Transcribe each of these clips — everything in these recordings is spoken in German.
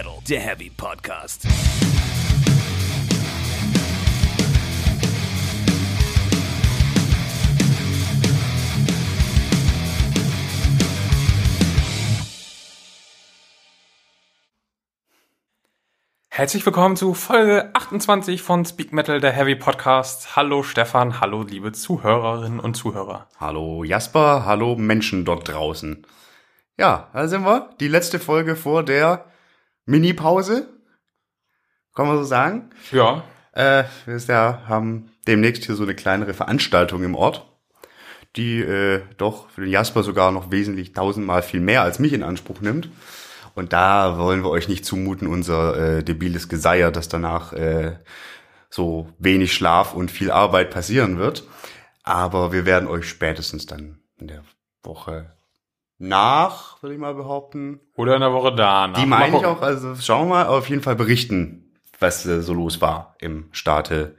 Metal, der Heavy Podcast. Herzlich willkommen zu Folge 28 von Speak Metal, der Heavy Podcast. Hallo Stefan, hallo liebe Zuhörerinnen und Zuhörer. Hallo Jasper, hallo Menschen dort draußen. Ja, da sind wir. Die letzte Folge vor der Mini-Pause. Kann man so sagen? Ja. Äh, wir ja, haben demnächst hier so eine kleinere Veranstaltung im Ort, die äh, doch für den Jasper sogar noch wesentlich tausendmal viel mehr als mich in Anspruch nimmt. Und da wollen wir euch nicht zumuten, unser äh, debiles Geseier, dass danach äh, so wenig Schlaf und viel Arbeit passieren wird. Aber wir werden euch spätestens dann in der Woche nach, würde ich mal behaupten. Oder in der Woche danach. Die meine ich auch, also schauen wir mal, auf jeden Fall berichten, was äh, so los war im Staate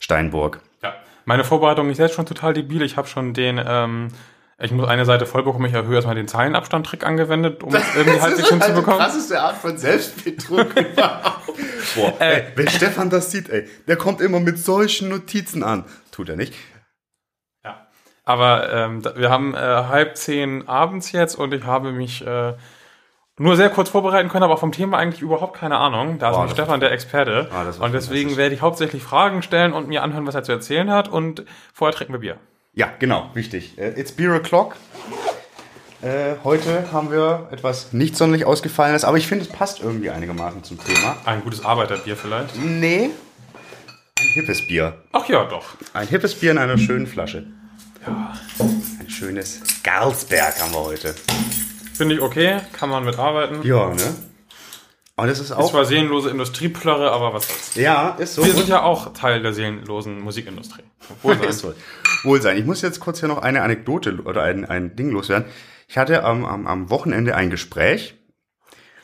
Steinburg. Ja. Meine Vorbereitung ist jetzt schon total debil. Ich habe schon den, ähm, ich muss eine Seite voll bekommen, ich erhöhe erstmal den Zeilenabstand-Trick angewendet, um es irgendwie halbwegs hinzubekommen. krasseste Art von Selbstbetrug überhaupt. Boah, ey, wenn Stefan das sieht, ey, der kommt immer mit solchen Notizen an. Tut er nicht. Aber ähm, wir haben äh, halb zehn abends jetzt und ich habe mich äh, nur sehr kurz vorbereiten können, aber vom Thema eigentlich überhaupt keine Ahnung. Da ist Boah, das Stefan der Experte. Ah, und deswegen werde ich hauptsächlich Fragen stellen und mir anhören, was er zu erzählen hat. Und vorher trinken wir Bier. Ja, genau, wichtig. Äh, It's Beer O'Clock. Äh, heute haben wir etwas nicht sonderlich ausgefallenes, aber ich finde, es passt irgendwie einigermaßen zum Thema. Ein gutes Arbeiterbier vielleicht. Nee. Ein hippes Bier. Ach ja, doch. Ein hippes Bier in einer schönen Flasche. Ja. Ein schönes Galsberg haben wir heute. Finde ich okay, kann man mitarbeiten. Ja, ne? Und es ist Ist auch. zwar seelenlose Industrieplörre, aber was soll's. Ja, ist so. Wir sind ja auch Teil der seelenlosen Musikindustrie. Wohl ist so. Wohl sein. Ich muss jetzt kurz hier noch eine Anekdote oder ein, ein Ding loswerden. Ich hatte am, am, am Wochenende ein Gespräch,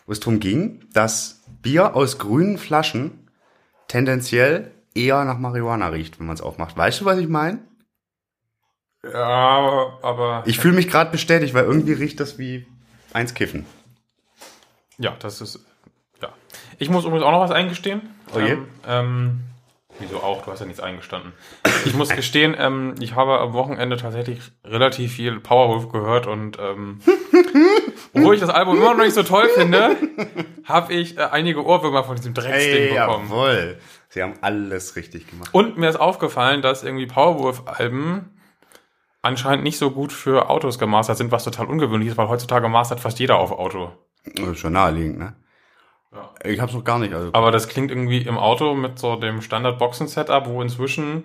wo es darum ging, dass Bier aus grünen Flaschen tendenziell eher nach Marihuana riecht, wenn man es aufmacht. Weißt du, was ich meine? Ja, aber Ich fühle mich gerade bestätigt, weil irgendwie riecht das wie eins Kiffen. ja, das ist ja. Ich muss übrigens auch noch was eingestehen. Oh je. Ähm, ähm, wieso auch? Du hast ja nichts eingestanden. Ich muss gestehen, ähm, ich habe am Wochenende tatsächlich relativ viel Powerwolf gehört und ähm, obwohl ich das Album immer noch nicht so toll finde, habe ich äh, einige Ohrwürmer von diesem Drecksding Ey, bekommen. jawohl. Sie haben alles richtig gemacht. Und mir ist aufgefallen, dass irgendwie Powerwolf-Alben anscheinend nicht so gut für Autos gemastert sind, was total ungewöhnlich ist, weil heutzutage mastert fast jeder auf Auto. Das ist schon naheliegend, ne? Ja. Ich hab's noch gar nicht. Also. Aber das klingt irgendwie im Auto mit so dem Standard-Boxen-Setup, wo inzwischen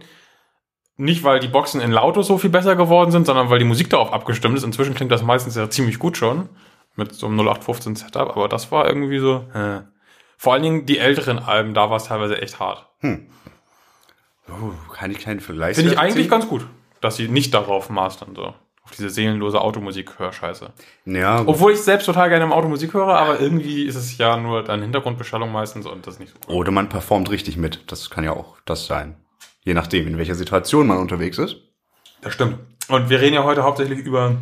nicht, weil die Boxen in Autos so viel besser geworden sind, sondern weil die Musik darauf abgestimmt ist. Inzwischen klingt das meistens ja ziemlich gut schon mit so einem 0815-Setup, aber das war irgendwie so. Äh. Vor allen Dingen die älteren Alben, da war es teilweise echt hart. Oh, kann ich keinen Vergleich Finde ich eigentlich ganz gut, dass sie nicht darauf mastern, so. Auf diese seelenlose Automusik-Hörscheiße. Ja, Obwohl ich selbst total gerne im Auto Musik höre, aber irgendwie ist es ja nur dann Hintergrundbeschallung meistens und das ist nicht so cool. Oder man performt richtig mit. Das kann ja auch das sein. Je nachdem, in welcher Situation man unterwegs ist. Das stimmt. Und wir reden ja heute hauptsächlich über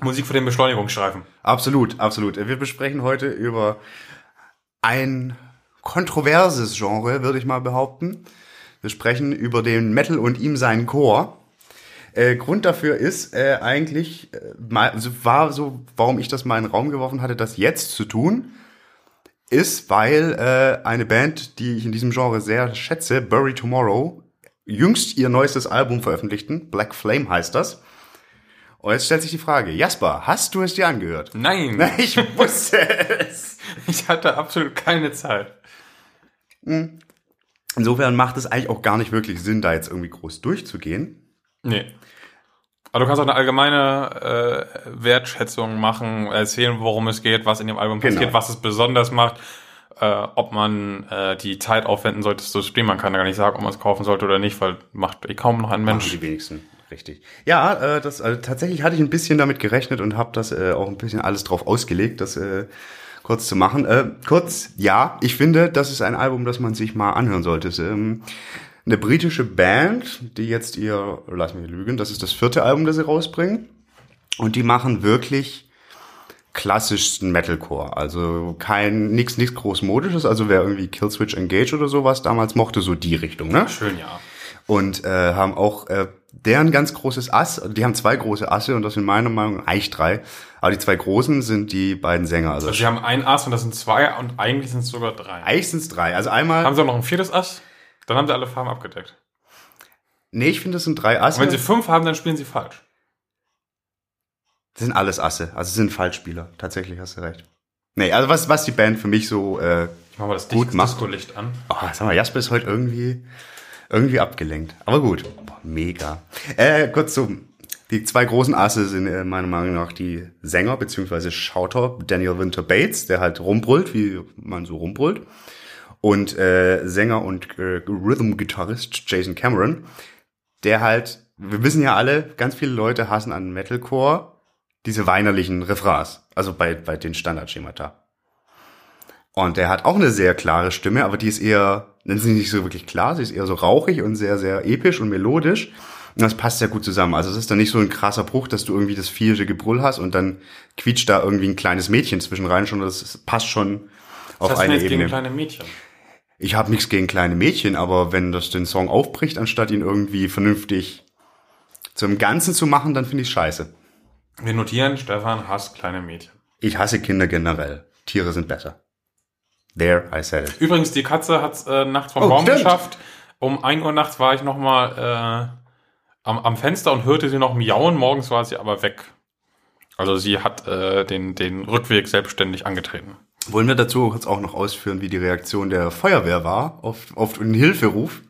Musik für den Beschleunigungsstreifen. Absolut, absolut. Wir besprechen heute über ein kontroverses Genre, würde ich mal behaupten. Wir sprechen über den Metal und ihm seinen Chor. Äh, Grund dafür ist äh, eigentlich, äh, mal, also war so, warum ich das mal in den Raum geworfen hatte, das jetzt zu tun, ist, weil äh, eine Band, die ich in diesem Genre sehr schätze, Bury Tomorrow, jüngst ihr neuestes Album veröffentlichten. Black Flame heißt das. Und jetzt stellt sich die Frage, Jasper, hast du es dir angehört? Nein, Ich wusste es. ich hatte absolut keine Zeit. Insofern macht es eigentlich auch gar nicht wirklich Sinn, da jetzt irgendwie groß durchzugehen. Nee. Aber du kannst auch eine allgemeine äh, Wertschätzung machen, erzählen, worum es geht, was in dem Album Genau. passiert, was es besonders macht, äh, ob man äh, die Zeit aufwenden sollte, zu spielen. Man kann ja gar nicht sagen, ob man es kaufen sollte oder nicht, weil macht eh kaum noch ein Machen Mensch. die wenigsten. Richtig. Ja, äh, das also tatsächlich hatte ich ein bisschen damit gerechnet und habe das äh, auch ein bisschen alles drauf ausgelegt, das äh, kurz zu machen. Äh, kurz, ja, ich finde, das ist ein Album, das man sich mal anhören sollte. Ähm, eine britische Band, die jetzt ihr, lass mich lügen, das ist das vierte Album, das sie rausbringen. Und die machen wirklich klassischsten Metalcore. Also kein nix nix großmodisches, also wer irgendwie Killswitch Engage oder sowas damals mochte, so die Richtung, ne? Schön, ja. Und äh, haben auch äh, deren ganz großes Ass, die haben zwei große Asse und das sind meiner Meinung nach eigentlich drei, aber die zwei großen sind die beiden Sänger. Also, Also sie haben ein Ass und das sind zwei und eigentlich sind es sogar drei. eigentlich sind es drei. Also einmal, Haben sie auch noch ein viertes Ass? Dann haben sie alle Farben abgedeckt. nee, ich finde, das sind drei Asse. Und wenn sie fünf haben, dann spielen sie falsch. Das sind alles Asse, also sind Fallspieler. Tatsächlich hast du recht. Nee, also was, was die Band für mich so, äh, Ich mach mal das Gut macht. Disco-Licht an. oh, sag mal, Jasper ist heute irgendwie, irgendwie abgelenkt. Aber gut, Boah, mega. Äh, kurz so, die zwei großen Asse sind äh, meiner Meinung nach die Sänger beziehungsweise Schauter Daniel Winter Bates, der halt rumbrüllt, wie man so rumbrüllt. Und äh, Sänger und äh, Rhythm-Gitarrist Jason Cameron, der halt, wir wissen ja alle, ganz viele Leute hassen an Metalcore diese weinerlichen Refrains, also bei, bei den Standardschemata. Und der hat auch eine sehr klare Stimme, aber die ist eher, nennen sie nicht so wirklich klar, sie ist eher so rauchig und sehr, sehr episch und melodisch. Und das passt sehr gut zusammen. Also es ist dann nicht so ein krasser Bruch, dass du irgendwie das vierische Gebrüll hast und dann quietscht da irgendwie ein kleines Mädchen zwischen rein, schon das passt schon auf hast du eine jetzt gegen Ebene. kleine Mädchen? Ich habe nichts gegen kleine Mädchen, aber wenn das den Song aufbricht, anstatt ihn irgendwie vernünftig zum Ganzen zu machen, dann finde ich scheiße. Wir notieren, Stefan hasst kleine Mädchen. Ich hasse Kinder generell. Tiere sind besser. There, I said it. Übrigens, die Katze hat's äh, nachts vom Oh, Baum stimmt. geschafft. Um 1 Uhr nachts war ich noch mal äh, am, am Fenster und hörte sie noch miauen. Morgens war sie aber weg. Also sie hat äh, den, den Rückweg selbstständig angetreten. Wollen wir dazu jetzt auch noch ausführen, wie die Reaktion der Feuerwehr war auf, auf den Hilferuf?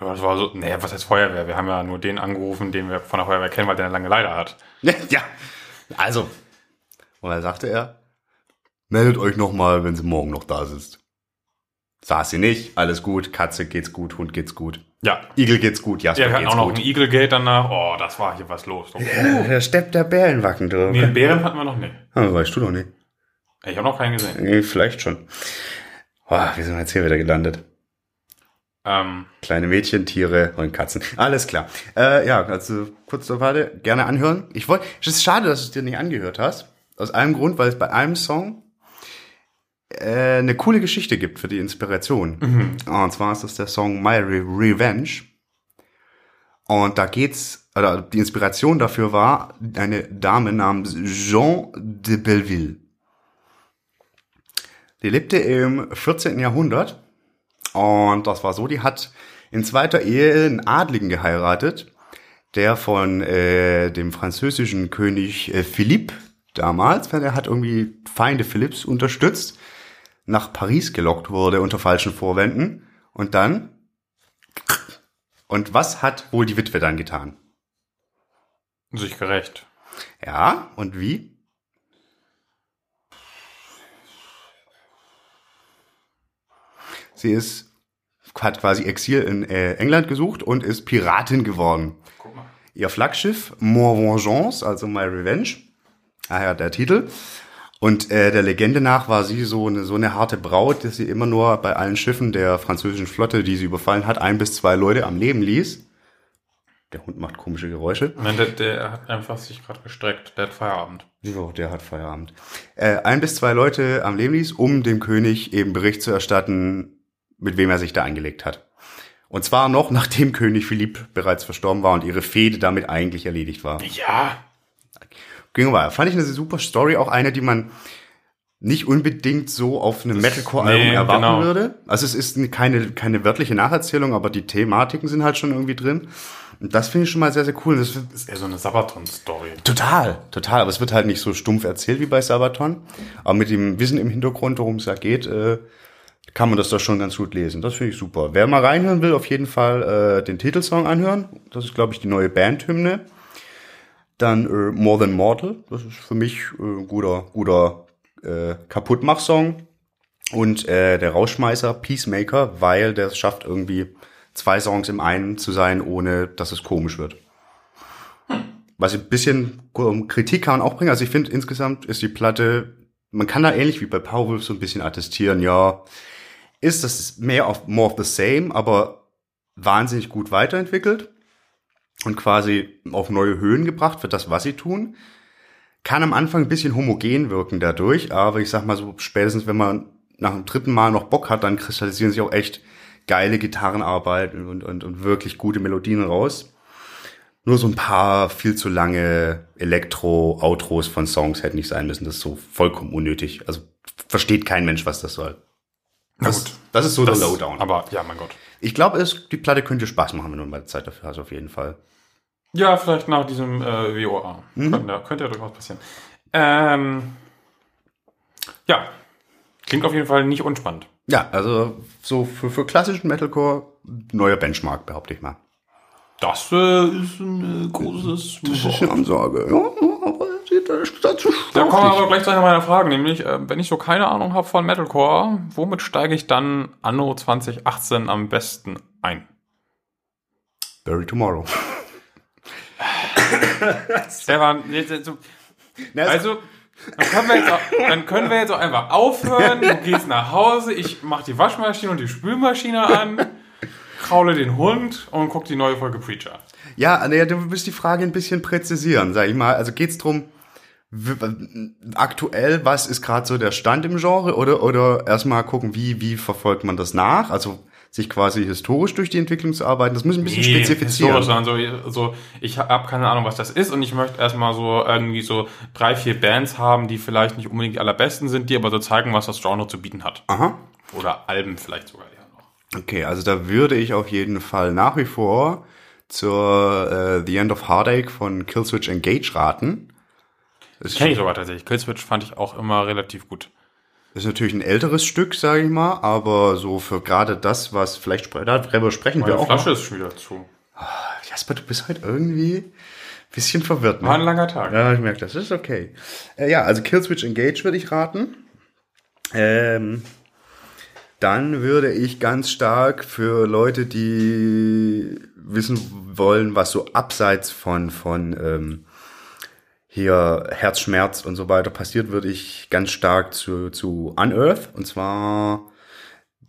Ja, Das war so, nee, was heißt Feuerwehr? Wir haben ja nur den angerufen, den wir von der Feuerwehr kennen, weil der eine lange Leiter hat. Ja, ja. Also. Und dann sagte er, meldet euch nochmal, wenn sie morgen noch da sitzt. Saß sie nicht, alles gut, Katze geht's gut, Hund geht's gut. Ja. Igel geht's gut, Jasper Ja, wir hatten geht's auch noch gut. ein Eagle Gate danach. Oh, das war hier was los. Ja, der Stepp der Bärenwacken, du. Nee, Bären hatten wir noch nicht. Ah, weißt du doch nicht. Ich habe noch keinen gesehen. Nee, vielleicht schon. Oh, wie sind wir jetzt hier wieder gelandet? Ähm, Kleine Mädchen, Tiere und Katzen. Alles klar. Äh, ja, also kurz zur Warte, gerne anhören. Ich wollte, es ist schade, dass du es dir nicht angehört hast. Aus einem Grund, weil es bei einem Song äh, eine coole Geschichte gibt für die Inspiration. Und zwar ist das der Song My Re Revenge. Und da geht's, oder die Inspiration dafür war eine Dame namens Jean de Belleville. Die lebte im 14. Jahrhundert und das war so, die hat in zweiter Ehe einen Adligen geheiratet, der von äh, dem französischen König äh, Philipp damals, weil der hat irgendwie Feinde Philipps unterstützt, nach Paris gelockt wurde unter falschen Vorwänden. Und dann, und was hat wohl die Witwe dann getan? sich gerecht. Ja, und wie? Sie ist, hat quasi Exil in äh, England gesucht und ist Piratin geworden. Guck mal. Ihr Flaggschiff, More Vengeance, also My Revenge, daher der Titel. Und äh, der Legende nach war sie so eine, so eine harte Braut, dass sie immer nur bei allen Schiffen der französischen Flotte, die sie überfallen hat, ein bis zwei Leute am Leben ließ. Der Hund macht komische Geräusche. Nein, der, der hat einfach sich gerade gestreckt. Der hat Feierabend. Jo, der hat Feierabend. Äh, ein bis zwei Leute am Leben ließ, um dem König eben Bericht zu erstatten, mit wem er sich da angelegt hat. Und zwar noch, nachdem König Philipp bereits verstorben war und ihre Fehde damit eigentlich erledigt war. Ja. Ging weiter. Fand ich eine super Story, auch eine, die man nicht unbedingt so auf einem Metalcore-Album nee, erwarten genau. würde. Also es ist keine, keine wörtliche Nacherzählung, aber die Thematiken sind halt schon irgendwie drin. Und das finde ich schon mal sehr, sehr cool. Das Ist eher so eine Sabaton-Story. Total, total. Aber es wird halt nicht so stumpf erzählt wie bei Sabaton. Aber mit dem Wissen im Hintergrund, worum es da geht, äh, kann man das doch schon ganz gut lesen. Das finde ich super. Wer mal reinhören will, auf jeden Fall äh, den Titelsong anhören. Das ist, glaube ich, die neue Bandhymne. Dann äh, More Than Mortal. Das ist für mich äh, ein guter, guter äh, Kaputtmach-Song. Und äh, der Rausschmeißer Peacemaker, weil der es schafft, irgendwie zwei Songs im einen zu sein, ohne dass es komisch wird. Was ein bisschen Kritik kann auch bringen. Also ich finde insgesamt ist die Platte, man kann da ähnlich wie bei Powerwolf so ein bisschen attestieren, ja, ist das mehr of more of the same, aber wahnsinnig gut weiterentwickelt und quasi auf neue Höhen gebracht für das, was sie tun. kann am Anfang ein bisschen homogen wirken dadurch, aber ich sag mal so, spätestens wenn man nach dem dritten Mal noch Bock hat, dann kristallisieren sich auch echt geile Gitarrenarbeit und, und, und wirklich gute Melodien raus. Nur so ein paar viel zu lange Elektro-Outros von Songs hätten nicht sein müssen. Das ist so vollkommen unnötig. Also versteht kein Mensch, was das soll. Das, gut. das ist so Das, der Lowdown. Aber ja, mein Gott. ich glaube, es die Platte könnte Spaß machen, wenn du mal Zeit dafür hast, auf jeden Fall. Ja, vielleicht nach diesem äh, WOA. Könnte, könnte ja durchaus passieren. Ähm, ja, klingt auf jeden Fall nicht unspannend. Ja, also so für, für klassischen Metalcore neuer Benchmark, behaupte ich mal. Das äh, ist ein äh, großes Das ist eine Ansage. Ja, aber dazu Da kommen wir aber gleich zu einer meiner Fragen, nämlich, äh, wenn ich so keine Ahnung habe von Metalcore, womit steige ich dann anno 2018 am besten ein? Bury Tomorrow. Stefan, jetzt, jetzt, so- Na, also, dann können, wir jetzt auch, dann können wir jetzt auch einfach aufhören. Du gehst nach Hause, ich mache die Waschmaschine und die Spülmaschine an, kraule den Hund und guck die neue Folge Preacher. Ja, naja, du musst die Frage ein bisschen präzisieren, sag ich mal. Also geht's drum aktuell, was ist gerade so der Stand im Genre oder oder erstmal gucken, wie wie verfolgt man das nach? Also sich quasi historisch durch die Entwicklung zu arbeiten, das muss ein bisschen spezifizieren. historisch, sondern so, ich habe keine Ahnung, was das ist und ich möchte erstmal so irgendwie so drei, vier Bands haben, die vielleicht nicht unbedingt die allerbesten sind, die aber so zeigen, was das Genre zu bieten hat. Aha. Oder Alben vielleicht sogar. Okay, also da würde ich auf jeden Fall nach wie vor zur äh, The End of Heartache von Killswitch Engage raten. Das ist, Kenn ich sogar tatsächlich. Killswitch fand ich auch immer relativ gut. ist natürlich ein älteres Stück, sage ich mal, aber so für gerade das, was vielleicht darüber sprechen wir Meine auch. Flasche noch. ist schon wieder zu. Jasper, du bist heute irgendwie ein bisschen verwirrt. War ein Ne? langer Tag. Ja, ich merke das. Das ist okay. Äh, ja, also Killswitch Engage würde ich raten. Ähm, dann würde ich ganz stark für Leute, die wissen wollen, was so abseits von, von ähm, hier Herzschmerz und so weiter passiert, würde ich ganz stark zu, zu Unearth und zwar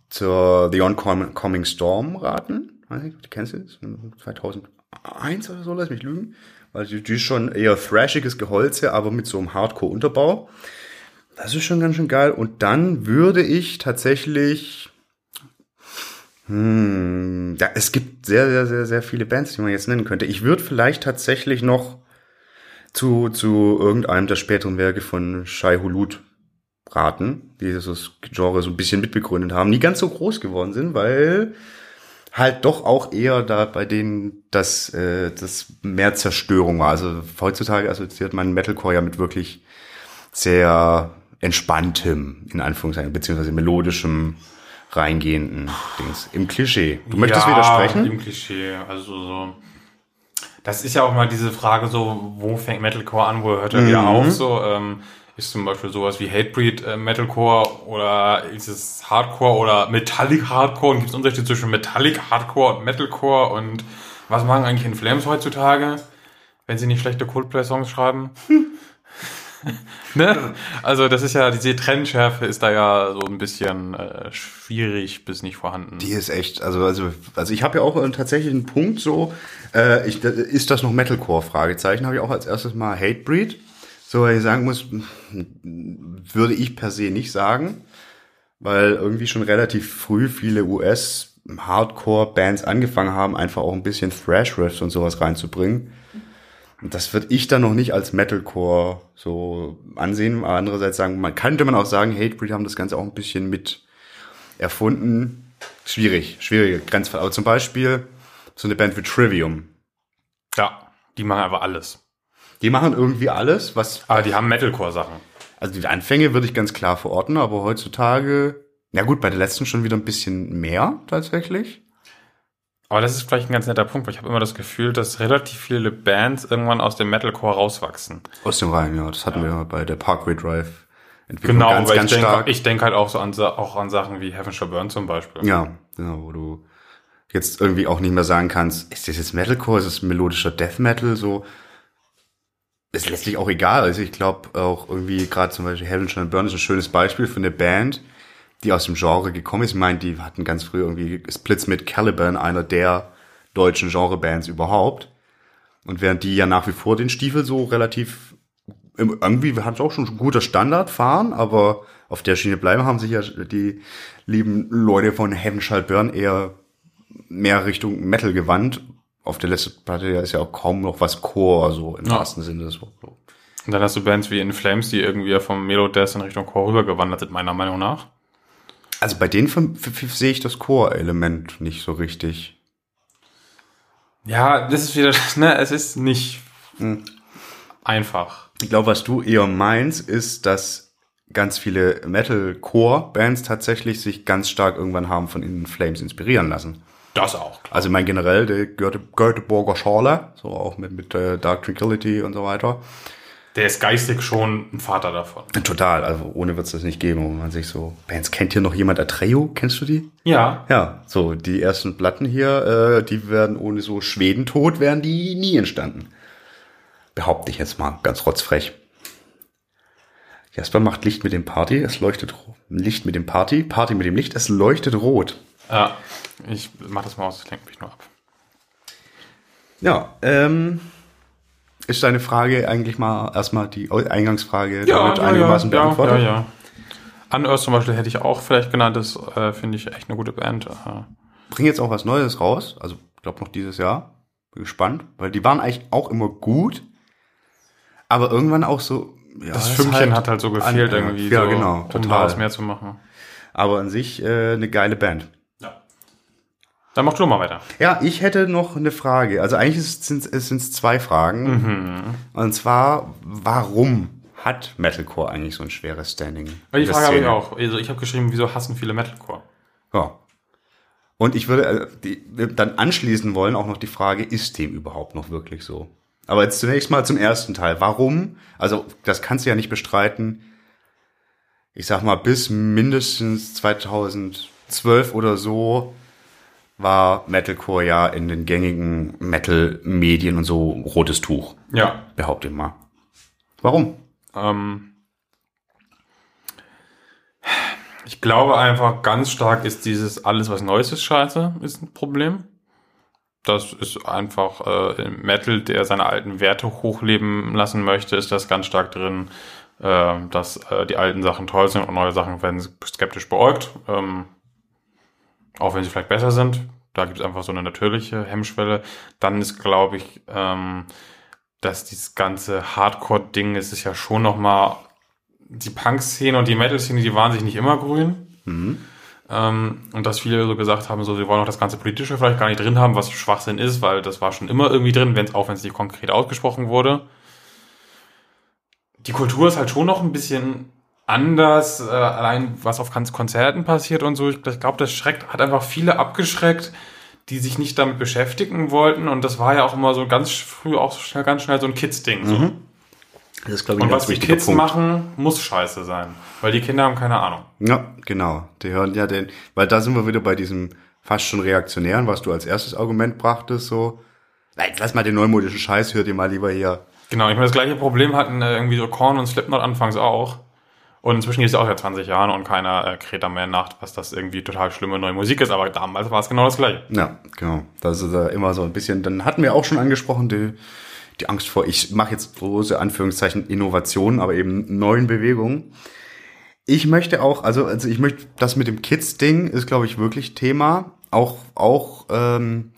zur The Oncoming Storm raten. Weiß nicht, kennst du das? 2001 oder so, lass mich lügen. Weil die, die ist schon eher thrashiges Geholze, aber mit so einem Hardcore-Unterbau. Das ist schon ganz schön geil. Und dann würde ich tatsächlich, hm, ja, es gibt sehr, sehr, sehr, sehr viele Bands, die man jetzt nennen könnte. Ich würde vielleicht tatsächlich noch zu, zu irgendeinem der späteren Werke von Shai Hulud raten, die das Genre so ein bisschen mitbegründet haben, nie ganz so groß geworden sind, weil halt doch auch eher da bei denen das, äh, das mehr Zerstörung war. Also heutzutage assoziiert man Metalcore ja mit wirklich sehr entspanntem, in Anführungszeichen, beziehungsweise melodischem, reingehenden Dings. Im Klischee. Du möchtest ja, widersprechen? Im Klischee. Also so. Das ist ja auch mal diese Frage so, wo fängt Metalcore an, wo hört er wieder Mhm. auf? So, ähm, ist zum Beispiel sowas wie Hatebreed äh, Metalcore oder ist es Hardcore oder Metallic Hardcore und gibt es Unterschiede zwischen Metallic Hardcore und Metalcore und was machen eigentlich in Flames heutzutage, wenn sie nicht schlechte Coldplay-Songs schreiben? ne? Also das ist ja, diese Trennschärfe ist da ja so ein bisschen äh, schwierig bis nicht vorhanden. Die ist echt, also, also, also ich habe ja auch äh, tatsächlich einen Punkt so, äh, ich, ist das noch Metalcore? Fragezeichen, habe ich auch als erstes mal Hatebreed. So, weil ich sagen muss, würde ich per se nicht sagen, weil irgendwie schon relativ früh viele US Hardcore-Bands angefangen haben, einfach auch ein bisschen Thrash-Riffs und sowas reinzubringen. Und das würde ich dann noch nicht als Metalcore so ansehen. Aber andererseits sagen, man könnte man auch sagen, Hatebreed haben das Ganze auch ein bisschen mit erfunden. Schwierig, schwierige Grenzfall. Aber zum Beispiel so eine Band wie Trivium. Ja, die machen aber alles. Die machen irgendwie alles, was, Aber die haben Metalcore-Sachen. also die Anfänge würde ich ganz klar verorten, aber heutzutage, ja gut, bei der letzten schon wieder ein bisschen mehr tatsächlich. Aber das ist vielleicht ein ganz netter Punkt, weil ich habe immer das Gefühl, dass relativ viele Bands irgendwann aus dem Metalcore rauswachsen. Aus dem Reihen, ja. Das hatten wir bei der Parkway Drive Entwicklung Genau, ganz, aber ganz ich denke, denke halt auch so an, auch an Sachen wie Heaven Shall Burn zum Beispiel. Ja, genau, wo du jetzt irgendwie auch nicht mehr sagen kannst, ist das jetzt Metalcore, ist es melodischer Death Metal, so. Ist letztlich auch egal. Also ich glaube auch irgendwie gerade zum Beispiel Heaven Shall Burn ist ein schönes Beispiel für eine Band, die aus dem Genre gekommen ist. Ich meine, die hatten ganz früh irgendwie Splits mit Caliban, einer der deutschen Genrebands überhaupt. Und während die ja nach wie vor den Stiefel so relativ irgendwie hat es auch schon ein guter Standard fahren, aber auf der Schiene bleiben haben sich ja die lieben Leute von Heaven Shall Burn eher mehr Richtung Metal gewandt. Auf der letzten Platte ist ja auch kaum noch was Core, so im Ja. wahrsten Sinne des Wortes. Und dann hast du Bands wie In Flames, die irgendwie vom Melodeath in Richtung Core rübergewandert sind, meiner Meinung nach. Also bei denen sehe ich das Core-Element nicht so richtig. Ja, das ist wieder, ne, es ist nicht einfach. Ich glaube, was du eher meinst, ist, dass ganz viele Metal-Core-Bands tatsächlich sich ganz stark irgendwann haben von In Flames inspirieren lassen. Das auch, klar. Also mein generell, der Göte, Göteborger Schorle, so auch mit, mit äh, Dark Tranquility und so weiter. Der ist geistig schon ein Vater davon. Total, also ohne wird's das nicht geben, wo man sich so, Bands, kennt hier noch jemand Atreo? Kennst du die? Ja. Ja, so, die ersten Platten hier, äh, die werden ohne so Schwedentod, wären die nie entstanden. Behaupte ich jetzt mal, ganz rotzfrech. Jasper macht Licht mit dem Party, es leuchtet Licht mit dem Party, Party mit dem Licht, es leuchtet rot. Ja. Ich mach das mal aus, das lenkt mich nur ab. Ja, ähm, ist deine Frage eigentlich mal erstmal die Eingangsfrage damit einigermaßen ja, beantwortet? ja, ja. Unearth zum Beispiel hätte ich auch vielleicht genannt, das äh, finde ich echt eine gute Band. Äh, Bringen jetzt auch was Neues raus, also ich glaube noch dieses Jahr. Bin gespannt, weil die waren eigentlich auch immer gut, aber irgendwann auch so. Ja, das Fünkchen halt hat halt so gefehlt an- irgendwie, Ja, so, genau, um total. daraus mehr zu machen. Aber an sich äh, eine geile Band. Dann mach du mal weiter. Ja, ich hätte noch eine Frage. Also eigentlich sind es zwei Fragen. Mhm. Und zwar, warum hat Metalcore eigentlich so ein schweres Standing? Die Frage habe ich auch. Also ich habe geschrieben, wieso hassen viele Metalcore? Ja. Und ich würde äh, dann anschließen wollen auch noch die Frage, ist dem überhaupt noch wirklich so? Aber jetzt zunächst mal zum ersten Teil. Warum? Also, das kannst du ja nicht bestreiten. Ich sag mal, bis mindestens 2012 oder so war Metalcore ja in den gängigen Metal-Medien und so rotes Tuch, Ja. behaupte ich mal. Warum? Ähm, ich glaube einfach ganz stark ist dieses alles was Neues ist scheiße, ist ein Problem. Das ist einfach äh, im Metal, der seine alten Werte hochleben lassen möchte, ist das ganz stark drin, äh, dass äh, die alten Sachen toll sind und neue Sachen werden skeptisch beäugt. Ähm, auch wenn sie vielleicht besser sind. Da gibt es einfach so eine natürliche Hemmschwelle. Dann ist, glaube ich, ähm, dass dieses ganze Hardcore-Ding ist, ist ja schon noch mal die Punk-Szene und die Metal-Szene, die waren sich nicht immer grün. Ähm, und dass viele so gesagt haben, so sie wollen auch das ganze Politische vielleicht gar nicht drin haben, was Schwachsinn ist, weil das war schon immer irgendwie drin, wenn es auch wenn es nicht konkret ausgesprochen wurde. Die Kultur ist halt schon noch ein bisschen anders, äh, allein was auf Kon- Konzerten passiert und so. Ich glaube, das schreckt, hat einfach viele abgeschreckt, die sich nicht damit beschäftigen wollten. Und das war ja auch immer so ganz früh auch schnell, ganz schnell so ein Kids-Ding. So. Das ist, glaube ich, Und ganz was die Kids Punkt. machen, muss scheiße sein. Weil die Kinder haben keine Ahnung. Ja, genau. Die hören ja den, weil da sind wir wieder bei diesem fast schon reaktionären, was du als erstes Argument brachtest, so, nein, lass mal den neumodischen Scheiß, hört ihr mal lieber hier. Genau, ich meine, das gleiche Problem hatten äh, irgendwie so Korn und Slipknot anfangs auch. Und inzwischen gibt es ja auch seit 20 Jahren und keiner äh, kräht da mehr nach, was das irgendwie total schlimme neue Musik ist. Aber damals war es genau das gleiche. Ja, genau. Das ist äh, immer so ein bisschen, dann hatten wir auch schon angesprochen, die, die Angst vor, ich mache jetzt große Anführungszeichen Innovationen, aber eben neuen Bewegungen. Ich möchte auch, also, also ich möchte, das mit dem Kids-Ding ist, glaube ich, wirklich Thema. Auch, auch, ähm,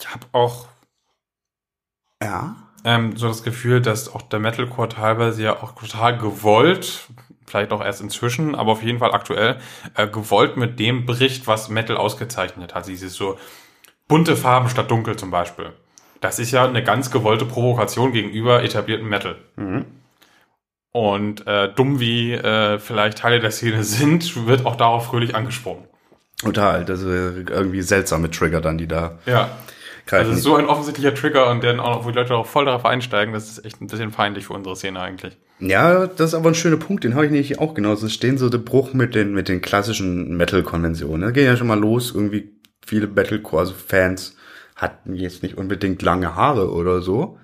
Ich habe auch ja. Ähm, so das Gefühl, dass auch der Metalcore teilweise ja auch total gewollt, vielleicht auch erst inzwischen, aber auf jeden Fall aktuell, äh, gewollt mit dem bricht, was Metal ausgezeichnet hat. Dieses so bunte Farben statt dunkel zum Beispiel. Das ist ja eine ganz gewollte Provokation gegenüber etablierten Metal. Und äh, dumm wie äh, vielleicht Teile der Szene sind, wird auch darauf fröhlich angesprochen. Total. Das ist irgendwie seltsame Trigger dann, die da Ja. Greifen. Also es ist so ein offensichtlicher Trigger und der auch, wo die Leute auch voll darauf einsteigen, das ist echt ein bisschen feindlich für unsere Szene eigentlich. Ja, das ist aber ein schöner Punkt, den habe ich nämlich auch genauso stehen, so der Bruch mit den, mit den klassischen Metal-Konventionen. Da geht ja schon mal los, irgendwie viele Metalcore-Fans hatten jetzt nicht unbedingt lange Haare oder so,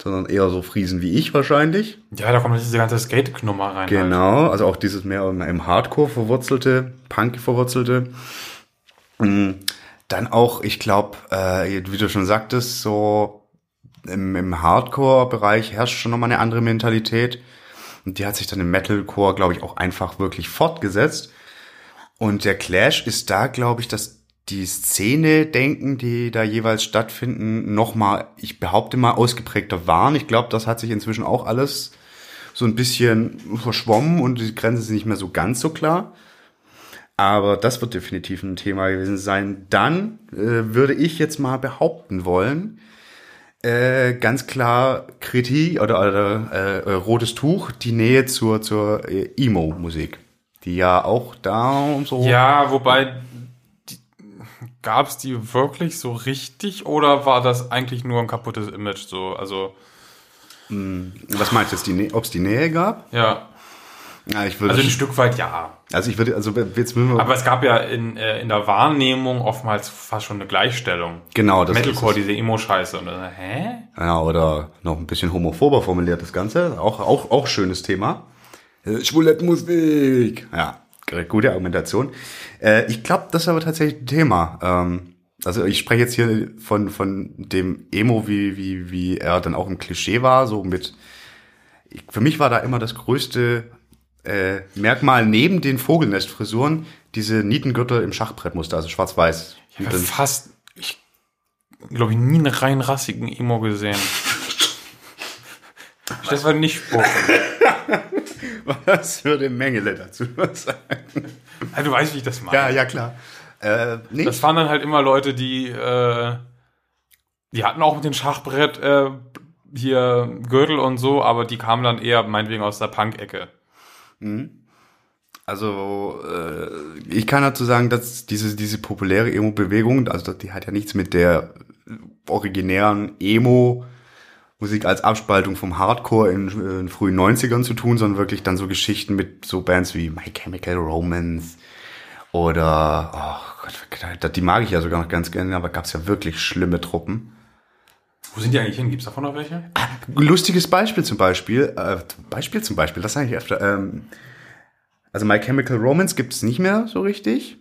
sondern eher so Friesen wie ich wahrscheinlich. Ja, da kommt diese ganze Skate-Nummer rein. Halt. Genau, also auch dieses mehr im- im Hardcore verwurzelte, Punk verwurzelte. Mm, Dann auch, ich glaube, äh, wie du schon sagtest, so im, im Hardcore-Bereich herrscht schon nochmal eine andere Mentalität. Und die hat sich dann im Metalcore, glaube ich, auch einfach wirklich fortgesetzt. Und der Clash ist da, glaube ich, dass die Szene-Denken, die da jeweils stattfinden, nochmal, ich behaupte mal, ausgeprägter waren. Ich glaube, das hat sich inzwischen auch alles so ein bisschen verschwommen und die Grenzen sind nicht mehr so ganz so klar. Aber das wird definitiv ein Thema gewesen sein. Dann äh, würde ich jetzt mal behaupten wollen, äh, ganz klar Kritik oder, oder äh, rotes Tuch, die Nähe zur, zur äh, Emo-Musik, die ja auch da so. Ja, wobei gab es die wirklich so richtig oder war das eigentlich nur ein kaputtes Image so? Also Was meinst du ob es die Nähe gab? ja, Ja, ich würde, also ein Stück weit ja. also ich würde, also jetzt müssen wir, Aber es gab ja in, äh, in der Wahrnehmung oftmals fast schon eine Gleichstellung. genau, das Metalcore, ist es. diese Emo-Scheiße. Und dann, hä? Ja, oder noch ein bisschen homophober formuliert das Ganze. Auch, auch, auch schönes Thema. Äh, Schwulettmusik. Ja, gute Argumentation. Äh, ich glaube, das ist aber tatsächlich ein Thema. Ähm, also ich spreche jetzt hier von, von dem Emo, wie, wie, wie er dann auch im Klischee war, so mit, ich, für mich war da immer das größte äh, Merkmal neben den Vogelnestfrisuren diese Nietengürtel im Schachbrettmuster, also schwarz-weiß. Ich habe fast, ich glaube ich, nie einen rein rassigen Emo gesehen. Stefan nicht spucken. Was würde Mengele dazu sagen? Also, du weißt, wie ich das meine. Ja, ja, klar. Äh, nee. Das waren dann halt immer Leute, die, äh, die hatten auch mit dem Schachbrett äh, hier Gürtel und so, aber die kamen dann eher meinetwegen aus der Punk-Ecke. Also äh, ich kann dazu sagen, dass diese diese populäre Emo-Bewegung, also die hat ja nichts mit der originären Emo-Musik als Abspaltung vom Hardcore in, in frühen 90ern zu tun, sondern wirklich dann so Geschichten mit so Bands wie My Chemical Romance oder oh Gott, die mag ich ja sogar noch ganz gerne, aber gab's ja wirklich schlimme Truppen. Wo sind die eigentlich hin? Gibt's davon noch welche? Lustiges Beispiel zum Beispiel, äh, Beispiel zum Beispiel, das sage ich öfter. Ähm, also My Chemical Romance gibt's nicht mehr so richtig.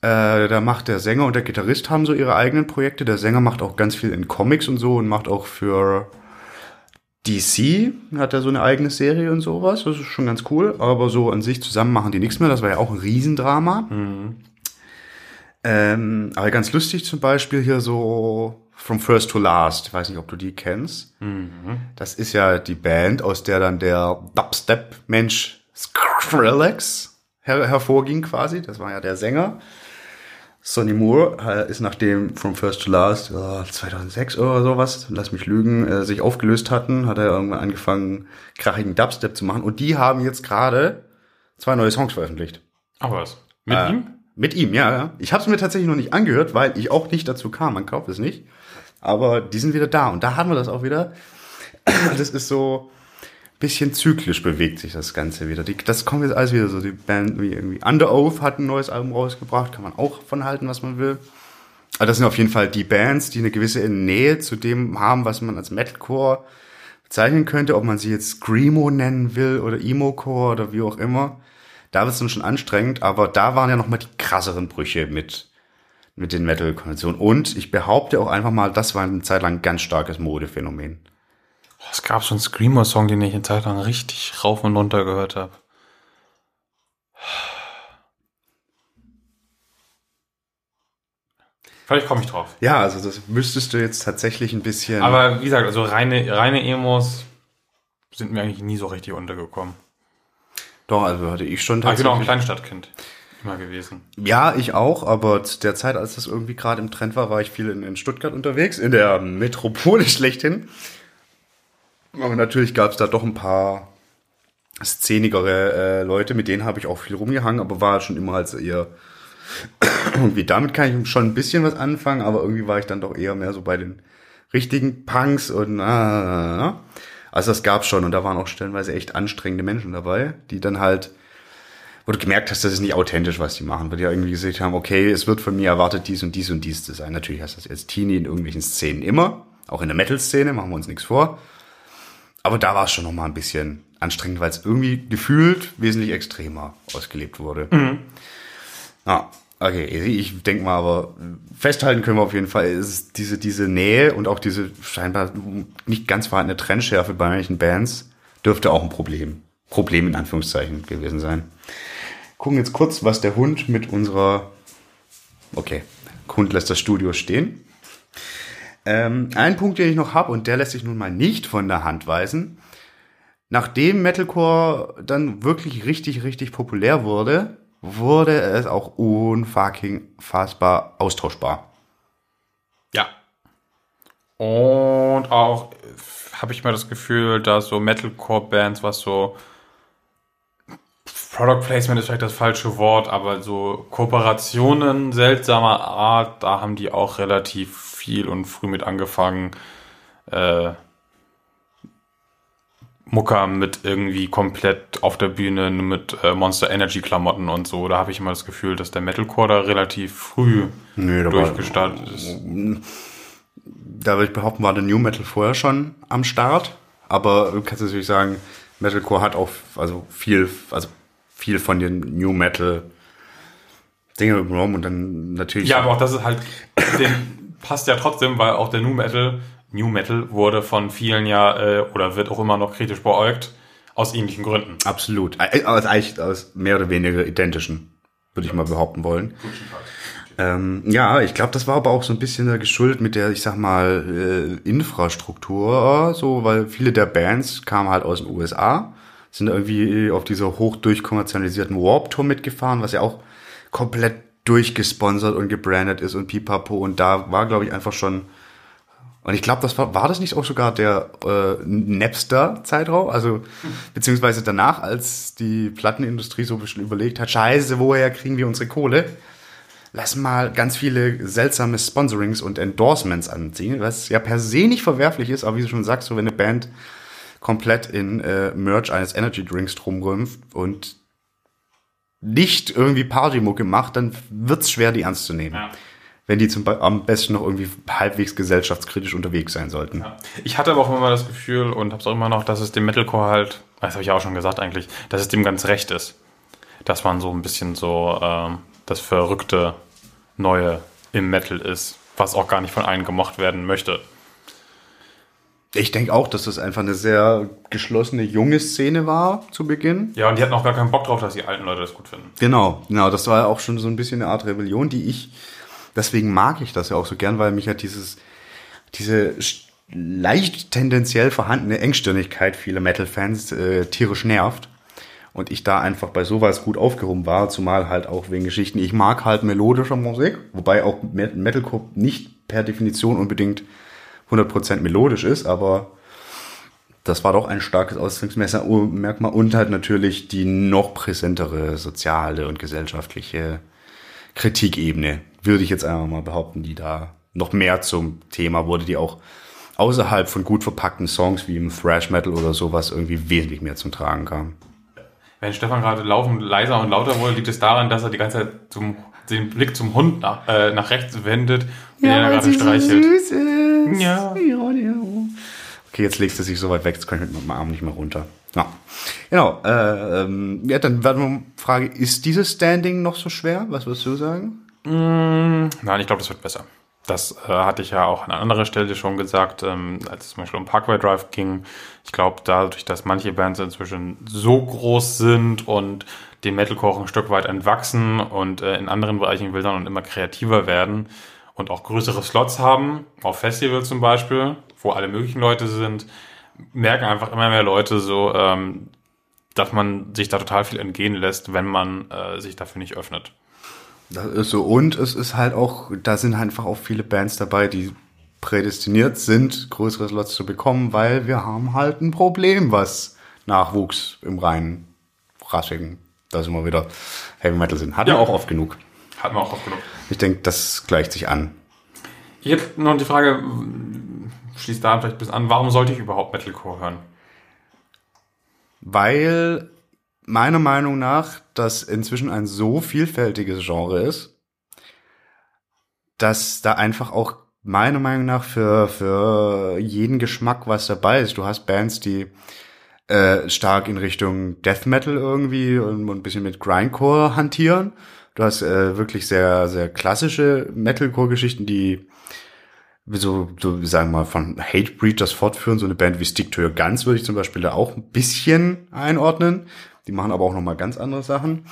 Äh, da macht der Sänger und der Gitarrist haben so ihre eigenen Projekte. Der Sänger macht auch ganz viel in Comics und so und macht auch für DC hat er so eine eigene Serie und sowas. Das ist schon ganz cool. Aber so an sich zusammen machen die nichts mehr. Das war ja auch ein Riesendrama. Ähm, aber ganz lustig zum Beispiel hier so From First to Last. Ich weiß nicht, ob du die kennst. Das ist ja die Band, aus der dann der Dubstep-Mensch Skrillex her hervorging quasi. Das war ja der Sänger. Sonny Moore äh, ist nachdem From First to Last äh, 2006 oder sowas, lass mich lügen, äh, sich aufgelöst hatten, hat er irgendwann angefangen, krachigen Dubstep zu machen. Und die haben jetzt gerade zwei neue Songs veröffentlicht. Ach was. Mit Äh, ihm? Mit ihm, ja. ja. Ich habe es mir tatsächlich noch nicht angehört, weil ich auch nicht dazu kam. Man kauft es nicht. Aber die sind wieder da. Und da haben wir das auch wieder. Das ist so bisschen zyklisch bewegt sich das Ganze wieder. Die, das kommt jetzt alles wieder so. Die Band wie irgendwie Under Oath hat ein neues Album rausgebracht. Kann man auch von halten, was man will. Aber das sind auf jeden Fall die Bands, die eine gewisse Nähe zu dem haben, was man als Metalcore bezeichnen könnte. Ob man sie jetzt Screamo nennen will oder Emo-Core oder wie auch immer. Da wird es dann schon anstrengend, aber da waren ja nochmal die krasseren Brüche mit, mit den Metal-Konventionen. Und ich behaupte auch einfach mal, das war eine Zeit lang ein ganz starkes Modephänomen. Es gab so einen Screamer-Song, den ich eine Zeit lang richtig rauf und runter gehört habe. Vielleicht komme ich drauf. Ja, also das müsstest du jetzt tatsächlich ein bisschen. Aber wie gesagt, also reine, reine Emos sind mir eigentlich nie so richtig untergekommen. doch, also hatte ich schon Aber ich bin auch ein tatsächlich. Kleinstadtkind immer gewesen. Ja, ich auch, aber zu der Zeit, als das irgendwie gerade im Trend war, war ich viel in, in Stuttgart unterwegs, in der Metropole schlechthin. Aber natürlich gab es da doch ein paar szenigere äh, Leute, mit denen habe ich auch viel rumgehangen, aber war schon immer als eher irgendwie damit kann ich schon ein bisschen was anfangen, aber irgendwie war ich dann doch eher mehr so bei den richtigen Punks und ah, also das gab's schon und da waren auch stellenweise echt anstrengende Menschen dabei, die dann halt wo du gemerkt hast, das ist nicht authentisch, was die machen, weil die ja irgendwie gesagt haben, okay, es wird von mir erwartet, dies und dies und dies zu sein. Natürlich hast du das als Teenie in irgendwelchen Szenen immer, auch in der Metal-Szene, machen wir uns nichts vor. Aber da war es schon noch mal ein bisschen anstrengend, weil es irgendwie gefühlt wesentlich extremer ausgelebt wurde. Ja, Okay, ich denke mal, aber festhalten können wir auf jeden Fall, ist diese, diese Nähe und auch diese scheinbar nicht ganz vorhandene Trennschärfe bei manchen Bands dürfte auch ein Problem, Problem in Anführungszeichen gewesen sein. Gucken jetzt kurz, was der Hund mit unserer, okay, Hund lässt das Studio stehen. Ähm, ein Punkt, den ich noch habe, und der lässt sich nun mal nicht von der Hand weisen. Nachdem Metalcore dann wirklich richtig, richtig populär wurde, wurde es auch unfucking fassbar austauschbar. Ja. Und auch habe ich mal das Gefühl, dass so Metalcore-Bands, was so Product Placement ist vielleicht das falsche Wort, aber so Kooperationen seltsamer Art, da haben die auch relativ viel und früh mit angefangen. Äh, Mucker mit irgendwie komplett auf der Bühne mit äh, Monster Energy Klamotten und so. Da habe ich immer das Gefühl, dass der Metalcore da relativ früh Nee, durchgestartet ist. Da würde ich behaupten, war der New Metal vorher schon am Start. Aber du kannst natürlich sagen, Metalcore hat auch also viel, also viel von den New Metal Dinge übernommen und dann natürlich. Ja, aber auch das ist halt, den passt ja trotzdem, weil auch der New Metal, New Metal wurde von vielen ja äh, oder wird auch immer noch kritisch beäugt aus ähnlichen Gründen. Absolut. Äh, Aus, eigentlich aus mehr oder weniger identischen, würde ich mal behaupten wollen. Ähm, ja, ich glaube, das war aber auch so ein bisschen der geschuldet mit der, ich sag mal, äh, Infrastruktur, so, weil viele der Bands kamen halt aus den USA, sind irgendwie auf dieser hoch durchkommerzialisierten Warp Tour mitgefahren, was ja auch komplett durchgesponsert und gebrandet ist und pipapo und da war, glaube ich, einfach schon und ich glaube, das war, war das nicht auch sogar der äh, Napster-Zeitraum? Also, beziehungsweise danach, als die Plattenindustrie so ein bisschen überlegt hat, scheiße, woher kriegen wir unsere Kohle? Lass mal ganz viele seltsame Sponsorings und Endorsements anziehen, was ja per se nicht verwerflich ist, aber wie du schon sagst, so wenn eine Band komplett in äh, Merch eines Energy Drinks rumrümpft und nicht irgendwie Partymucke macht, dann wird's schwer, die ernst zu nehmen. Ja. Wenn die zum, am besten noch irgendwie halbwegs gesellschaftskritisch unterwegs sein sollten. Ja. Ich hatte aber auch immer das Gefühl und habe es auch immer noch, dass es dem Metalcore halt, das habe ich auch schon gesagt eigentlich, dass es dem ganz recht ist. Dass man so ein bisschen so ähm, das verrückte Neue im Metal ist, was auch gar nicht von allen gemocht werden möchte. Ich denke auch, dass das einfach eine sehr geschlossene, junge Szene war zu Beginn. Ja, und die hatten auch gar keinen Bock drauf, dass die alten Leute das gut finden. Genau, genau, das war auch schon so ein bisschen eine Art Rebellion, die ich, deswegen mag ich das ja auch so gern, weil mich halt dieses, diese leicht tendenziell vorhandene Engstirnigkeit vieler Metal-Fans äh, tierisch nervt. Und ich da einfach bei sowas gut aufgehoben war, zumal halt auch wegen Geschichten. Ich mag halt melodische Musik, wobei auch Met- Metalcore nicht per Definition unbedingt 100% melodisch ist, aber das war doch ein starkes Ausdrucksmerkmal und halt natürlich die noch präsentere soziale und gesellschaftliche Kritikebene, würde ich jetzt einfach mal behaupten, die da noch mehr zum Thema wurde, die auch außerhalb von gut verpackten Songs wie im Thrash Metal oder sowas irgendwie wesentlich mehr zum Tragen kam. Wenn Stefan gerade laufend leiser und lauter wurde, liegt es daran, dass er die ganze Zeit zum, den Blick zum Hund nach, äh, nach rechts wendet, den er gerade streichelt. süß ist. Ja. Okay, jetzt legst du sich so weit weg, jetzt kann ich mit meinem Arm nicht mehr runter. Ja, genau. Äh, ähm, ja, dann werden wir Frage, ist dieses Standing noch so schwer? Was würdest du sagen? Nein, ich glaube, das wird besser. Das äh, hatte ich ja auch an anderer Stelle schon gesagt, ähm, als es zum Beispiel um Parkway Drive ging. Ich glaube, dadurch, dass manche Bands inzwischen so groß sind und dem Metalcore ein Stück weit entwachsen und äh, in anderen Bereichen wildern und immer kreativer werden und auch größere Slots haben, auf Festivals zum Beispiel, wo alle möglichen Leute sind, merken einfach immer mehr Leute so, ähm, dass man sich da total viel entgehen lässt, wenn man äh, sich dafür nicht öffnet. Das ist so. Und es ist halt auch, da sind einfach auch viele Bands dabei, die prädestiniert sind, größere Slots zu bekommen, weil wir haben halt ein Problem, was Nachwuchs im reinen rassigen, da sind wir wieder Heavy Metal sind. Hat ja Ja. auch oft genug. Hat man auch oft genug. Ich denke, das gleicht sich an. Ich habe noch die Frage, schließt da vielleicht bis an, warum sollte ich überhaupt Metalcore hören? Weil meiner Meinung nach das inzwischen ein so vielfältiges Genre ist, dass da einfach auch meiner Meinung nach für, für jeden Geschmack was dabei ist. Du hast Bands, die äh, stark in Richtung Death Metal irgendwie und, und ein bisschen mit Grindcore hantieren. Du hast äh, wirklich sehr, sehr klassische Metalcore-Geschichten, die so, so, sagen wir mal, von Hatebreed das fortführen. So eine Band wie Stick to Your Guns würde ich zum Beispiel da auch ein bisschen einordnen. Die machen aber auch noch mal ganz andere Sachen.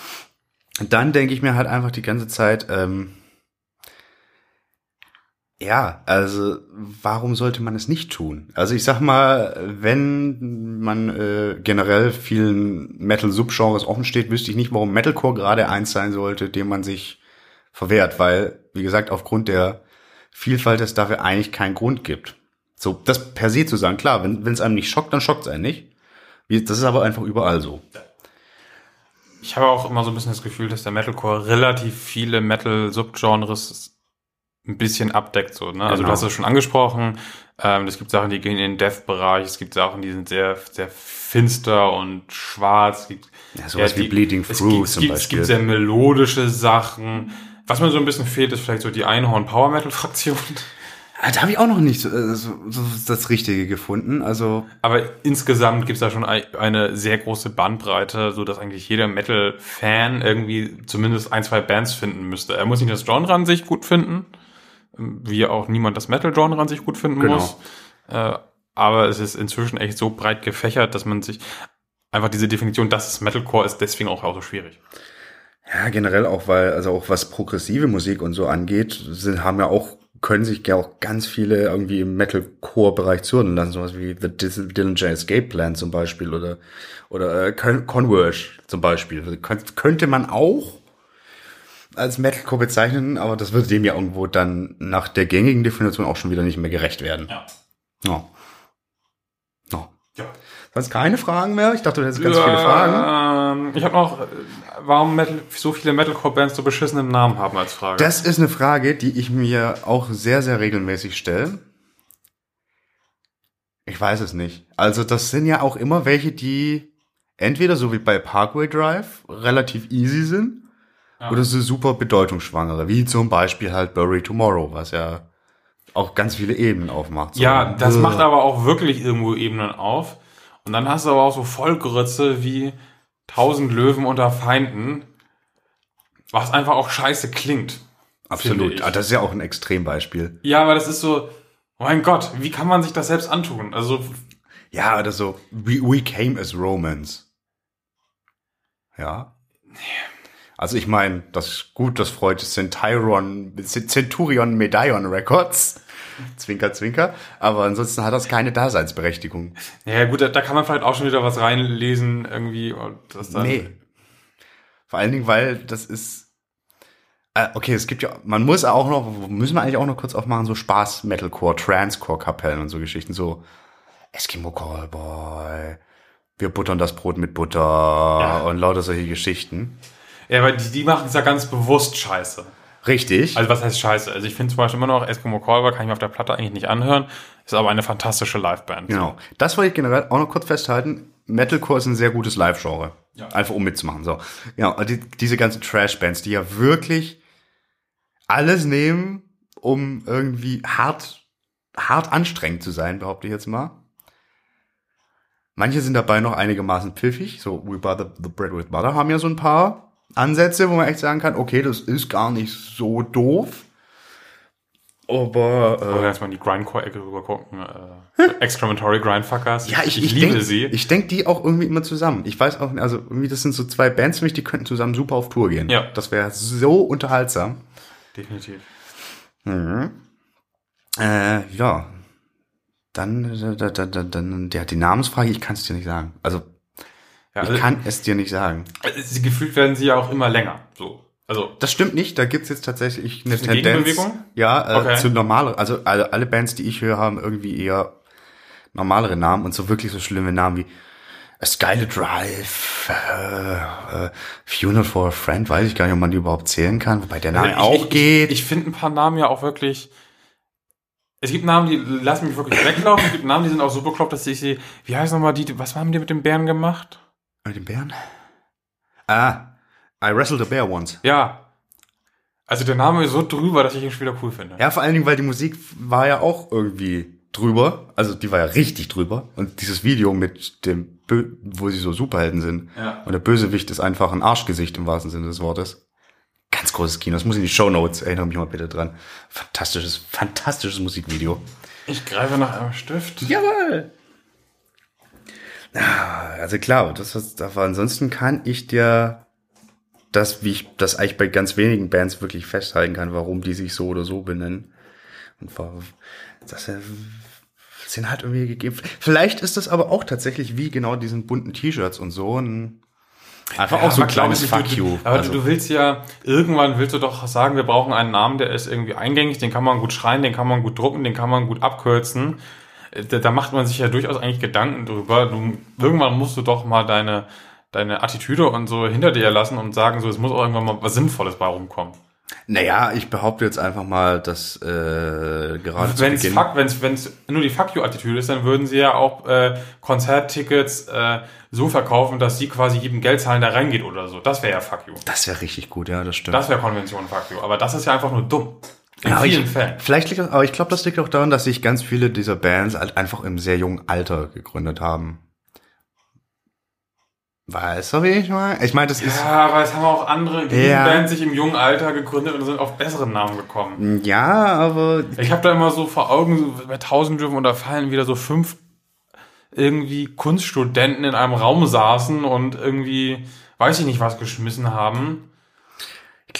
Und dann denke ich mir halt einfach die ganze Zeit, ähm, ja, also warum sollte man es nicht tun? Also ich sag mal, wenn man äh, generell vielen Metal-Subgenres offen steht, wüsste ich nicht, warum Metalcore gerade eins sein sollte, dem man sich verwehrt, weil, wie gesagt, aufgrund der Vielfalt es dafür eigentlich keinen Grund gibt. So, das per se zu sagen, klar, wenn es einem nicht schockt, dann schockt es einen nicht. Das ist aber einfach überall so. Ich habe auch immer so ein bisschen das Gefühl, dass der Metalcore relativ viele Metal-Subgenres ein bisschen abdeckt. So, ne? Also Genau. du hast es schon angesprochen. Ähm, es gibt Sachen, die gehen in den Death-Bereich. Es gibt Sachen, die sind sehr, sehr finster und schwarz. Es gibt, Ja, sowas wie Bleeding es Through gibt, zum gibt, Es Beispiel. gibt sehr melodische Sachen. Was mir so ein bisschen fehlt, ist vielleicht so die Einhorn-Power-Metal-Fraktion. Ah, Da habe ich auch noch nicht so, äh, so, so das Richtige gefunden. Also Aber insgesamt gibt es da schon ei- eine sehr große Bandbreite, so dass eigentlich jeder Metal-Fan irgendwie zumindest ein, zwei Bands finden müsste. Er muss nicht das Genre an sich gut finden, wie auch niemand das Metal-Genre an sich gut finden Genau. muss. Äh, aber es ist inzwischen echt so breit gefächert, dass man sich einfach diese Definition, dass es Metalcore ist, deswegen auch, auch so schwierig. Ja, generell auch, weil, also auch was progressive Musik und so angeht, sind, haben ja auch, können sich ja auch ganz viele irgendwie im Metalcore-Bereich zuordnen lassen, sowas wie The Dillinger Escape Plan zum Beispiel oder, oder äh, Con- Converge zum Beispiel. Könnt- Könnte man auch als Metalcore bezeichnen, aber das würde dem ja irgendwo dann nach der gängigen Definition auch schon wieder nicht mehr gerecht werden. Ja. Ja. Ja. ja. Sonst keine Fragen mehr? Ich dachte, du hättest ganz viele Fragen. Ähm, ich habe noch, äh, warum Metal, so viele Metalcore-Bands so beschissenen Namen haben als Frage. Das ist eine Frage, die ich mir auch sehr, sehr regelmäßig stelle. Ich weiß es nicht. Also das sind ja auch immer welche, die entweder so wie bei Parkway Drive relativ easy sind oder so super bedeutungsschwangere, wie zum Beispiel halt Bury Tomorrow, was ja auch ganz viele Ebenen aufmacht. So, Ja, das äh, macht aber auch wirklich irgendwo Ebenen auf. Und dann hast du aber auch so Vollgrütze wie Tausend Löwen unter Feinden, was einfach auch scheiße klingt. absolut. Ah, das ist ja auch ein Extrembeispiel. Ja, aber das ist so, oh mein Gott, wie kann man sich das selbst antun? Also, Ja, oder so We, we came as Romans. Ja. Also ich meine, das ist gut, das freut Centurion, Centurion Medallion Records. Zwinker, zwinker. Aber ansonsten hat das keine Daseinsberechtigung. ja gut, da, da kann man vielleicht auch schon wieder was reinlesen irgendwie und das dann. Nee. Vor allen Dingen, weil das ist. Äh, okay, es gibt ja, man muss auch noch, müssen wir eigentlich auch noch kurz aufmachen, so Spaß, Metalcore, Transcore-Kapellen und so Geschichten, so Eskimo Callboy, wir buttern das Brot mit Butter und lauter solche Geschichten. Ja, aber die, die machen es ja ganz bewusst scheiße. Richtig. Also was heißt scheiße? Also ich finde zum Beispiel immer noch Eskimo Callboy kann ich mir auf der Platte eigentlich nicht anhören. Ist aber eine fantastische Liveband. Genau. Das wollte ich generell auch noch kurz festhalten. Metalcore ist ein sehr gutes Live-Genre. Ja. Einfach um mitzumachen. So. Ja, die, diese ganzen Trash-Bands, die ja wirklich alles nehmen, um irgendwie hart, hart anstrengend zu sein, behaupte ich jetzt mal. Manche sind dabei noch einigermaßen pfiffig. So, We Butter the Bread with Butter haben ja so ein paar Ansätze, wo man echt sagen kann, okay, das ist gar nicht so doof. Aber, Oder äh, jetzt mal in die Grindcore-Ecke rüber gucken. Äh, Excrementory Grindfuckers. Ja, ich, ich, liebe denk, sie. Ich denke die auch irgendwie immer zusammen. Ich weiß auch, also irgendwie, das sind so zwei Bands für mich, die könnten zusammen super auf Tour gehen. Ja. Das wäre so unterhaltsam. Definitiv. Äh, ja. Dann, da, da, da, dann, der, die Namensfrage, ich kann es dir nicht sagen. Also, Ja, ich also, kann es dir nicht sagen. also, gefühlt werden sie ja auch immer länger. So. Also, Das stimmt nicht, da gibt's jetzt tatsächlich eine eine Tendenz. Ja, äh, Okay. zu normale, also alle, alle Bands, die ich höre, haben irgendwie eher normalere Namen und so wirklich so schlimme Namen wie A Skylit Drive, äh, äh, Funeral for a Friend, weiß ich gar nicht, ob man die überhaupt zählen kann, wobei der Name Also auch ich, ich, geht. Ich, ich finde ein paar Namen ja auch wirklich. Es gibt Namen, die lassen mich wirklich weglaufen. Es gibt Namen, die sind auch so bekloppt, dass ich sie. Wie heißt nochmal die? Was haben die mit dem Bären gemacht? Mit dem Bären? Ah, I wrestled a bear once. Ja. Also der Name ist so drüber, dass ich ihn wieder cool finde. Ja, vor allen Dingen, weil die Musik war ja auch irgendwie drüber. Also die war ja richtig drüber. Und dieses Video mit dem, Bö wo sie so Superhelden sind. Ja. Und der Bösewicht ist einfach ein Arschgesicht im wahrsten Sinne des Wortes. Ganz großes Kino. Das muss in die Show Notes. Erinnere mich mal bitte dran. Fantastisches, fantastisches Musikvideo. Ich greife nach einem Stift. Jawohl! Ja, also klar, das was, aber ansonsten kann ich dir das, wie ich das eigentlich bei ganz wenigen Bands wirklich festhalten kann, warum die sich so oder so benennen. Und warum, das äh, sind halt irgendwie gegeben. Vielleicht ist das aber auch tatsächlich wie genau diesen bunten T-Shirts und so ein einfach auch so ein kleines Fuck du, you. Aber Also- du willst ja, irgendwann willst du doch sagen, wir brauchen einen Namen, der ist irgendwie eingängig, den kann man gut schreien, den kann man gut drucken, den kann man gut abkürzen. Da, da macht man sich ja durchaus eigentlich Gedanken drüber. Du, irgendwann musst du doch mal deine, deine Attitüde und so hinter dir lassen und sagen, so, es muss auch irgendwann mal was Sinnvolles bei rumkommen. Naja, ich behaupte jetzt einfach mal, dass äh, gerade Wenn es fuck, wenn's, wenn's nur die Fuck you-Attitüde ist, dann würden sie ja auch äh, Konzerttickets äh, so verkaufen, dass sie quasi jedem Geld zahlen, der reingeht oder so. Das wäre ja Fuck you. Das wäre richtig gut, ja, das stimmt. Das wäre Konvention Fuck you. Aber das ist ja einfach nur dumm. In Ja, aber vielen ich, Fällen. Vielleicht liegt das, aber ich glaube, das liegt auch daran, dass sich ganz viele dieser Bands halt einfach im sehr jungen Alter gegründet haben. Weißt du, wie ich meine? Ich meine, das ist, Ja, aber es haben auch andere Ja. Bands sich im jungen Alter gegründet und sind auf besseren Namen gekommen. ja, aber Ich habe da immer so vor Augen, so bei Tausend dürfen oder fallen wieder so fünf irgendwie Kunststudenten in einem Raum saßen und irgendwie, weiß ich nicht, was geschmissen haben.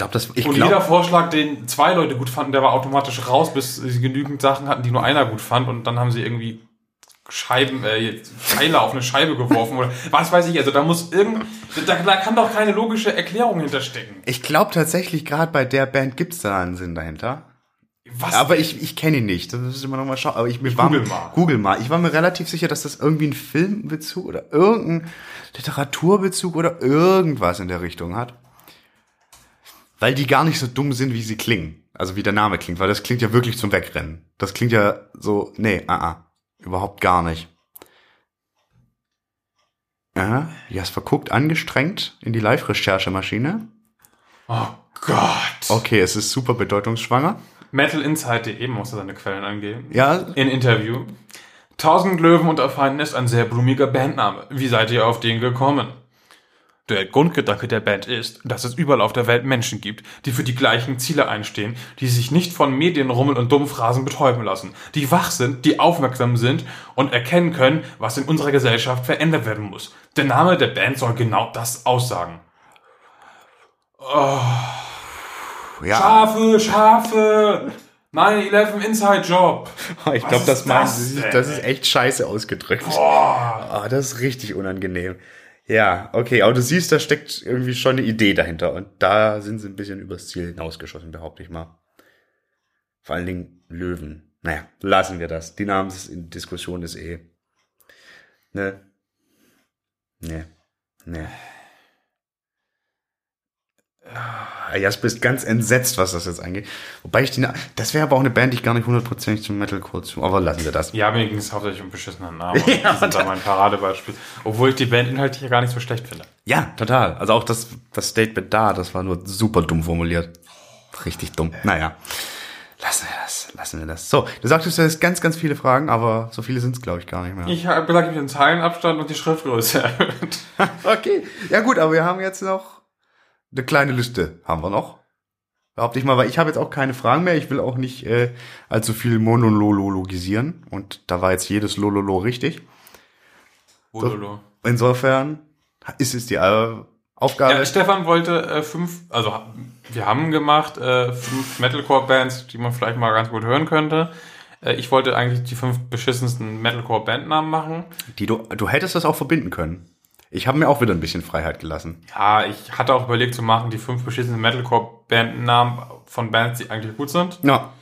Glaube, das, ich und jeder glaube, Vorschlag, den zwei Leute gut fanden, der war automatisch raus, bis sie genügend Sachen hatten, die nur einer gut fand und dann haben sie irgendwie Scheiben, äh, Pfeile auf eine Scheibe geworfen oder was weiß ich. Also da muss irgend, da, da kann doch keine logische Erklärung hinterstecken. ich glaube tatsächlich, gerade bei der Band gibt's da einen Sinn dahinter. Was? Aber ich, ich kenne ihn nicht. Das müssen wir nochmal schauen. Aber ich, mir war, google mal. Google mal. Ich war mir relativ sicher, dass das irgendwie einen Filmbezug oder irgendeinen Literaturbezug oder irgendwas in der Richtung hat. Weil die gar nicht so dumm sind, wie sie klingen. Also wie der Name klingt. Weil das klingt ja wirklich zum Wegrennen. Das klingt ja so, nee, ah, ah. Überhaupt gar nicht. Ja, Jasper guckt angestrengt in die Live-Recherchemaschine. oh Gott. Okay, es ist super bedeutungsschwanger. Metalinsight.de musste seine Quellen angeben. Ja, In Interview. Tausend Löwen unter Feinden ist ein sehr blumiger Bandname. Wie seid ihr auf den gekommen? Der Grundgedanke der Band ist, dass es überall auf der Welt Menschen gibt, die für die gleichen Ziele einstehen, die sich nicht von Medienrummel und Dummphrasen betäuben lassen, die wach sind, die aufmerksam sind und erkennen können, was in unserer Gesellschaft verändert werden muss. Der Name der Band soll genau das aussagen. ja. Schafe, Schafe! 9-11 Inside Job! Ich Was glaube, das ist meinen das sie. denn? Das ist echt scheiße ausgedrückt. Boah. Ah, das ist richtig unangenehm. Ja, okay, aber du siehst, da steckt irgendwie schon eine Idee dahinter. Und da sind sie ein bisschen übers Ziel hinausgeschossen, behaupte ich mal. Vor allen Dingen Löwen. Naja, lassen wir das. Die Namensdiskussion ist eh. Ne? Ne. Ne. Ah, Jasper ist ganz entsetzt, was das jetzt angeht. Wobei ich die, das wäre aber auch eine Band, die ich gar nicht hundertprozentig zum Metalcore zu, aber lassen wir das. Ja, mir ging es hauptsächlich um beschissenen Namen. Ja, die sind da mein Paradebeispiel. Obwohl ich die Band inhaltlich ja gar nicht so schlecht finde. Ja, total. Also auch das, das Statement da, das war nur super dumm formuliert. Richtig dumm. Naja. Lassen wir das, lassen wir das. So, du sagtest, du hast ganz, ganz viele Fragen, aber so viele sind es, glaube ich, gar nicht mehr. Ich habe gesagt, ich den Zeilenabstand und die Schriftgröße erhöht. Okay. Ja gut, aber wir haben jetzt noch eine kleine Liste. Haben wir noch? Behaupte ich mal, weil ich habe jetzt auch keine Fragen mehr. Ich will auch nicht äh, allzu viel monologisieren. Und da war jetzt jedes Lololo richtig. Wololo. Insofern ist es die äh, Aufgabe. Ja, Stefan wollte äh, fünf, also wir haben gemacht äh, fünf Metalcore-Bands, die man vielleicht mal ganz gut hören könnte. Äh, ich wollte eigentlich die fünf beschissensten Metalcore-Bandnamen machen. Die du, du hättest das auch verbinden können. Ich habe mir auch wieder ein bisschen Freiheit gelassen. Ja, ich hatte auch überlegt zu machen, die fünf beschissenen Metalcore-Bandnamen von Bands, die eigentlich gut sind. Ja,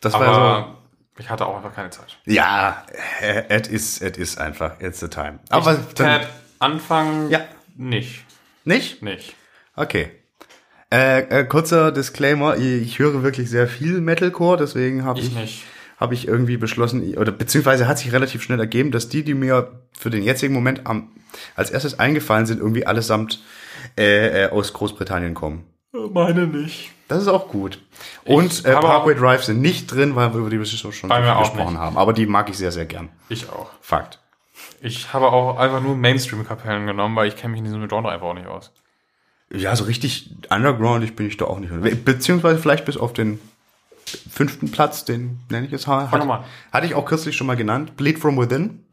das war so. Aber ich hatte auch einfach keine Zeit. Ja, it is, it is einfach, it's the time. Aber ich dann, Ted anfangen Ja. nicht. nicht? Nicht. Okay. Äh, äh, kurzer Disclaimer, ich höre wirklich sehr viel Metalcore, deswegen habe Ich ich, nicht. Habe ich irgendwie beschlossen, oder beziehungsweise hat sich relativ schnell ergeben, dass die, die mir für den jetzigen Moment am, als erstes eingefallen sind, irgendwie allesamt äh, äh, aus Großbritannien kommen. Meine nicht. Das ist auch gut. Und äh, Parkway Drive sind nicht drin, weil wir über die schon schon gesprochen haben. Aber die mag ich sehr, sehr gern. Ich auch. Fakt. Ich habe auch einfach nur Mainstream-Kapellen genommen, weil ich kenne mich in diesem Genre einfach auch nicht aus. Ja, so richtig undergroundig bin ich da auch nicht. Beziehungsweise vielleicht bis auf den fünften Platz, den nenne ich jetzt mal. Mal. Hatte ich auch kürzlich schon mal genannt. Bleed From Within.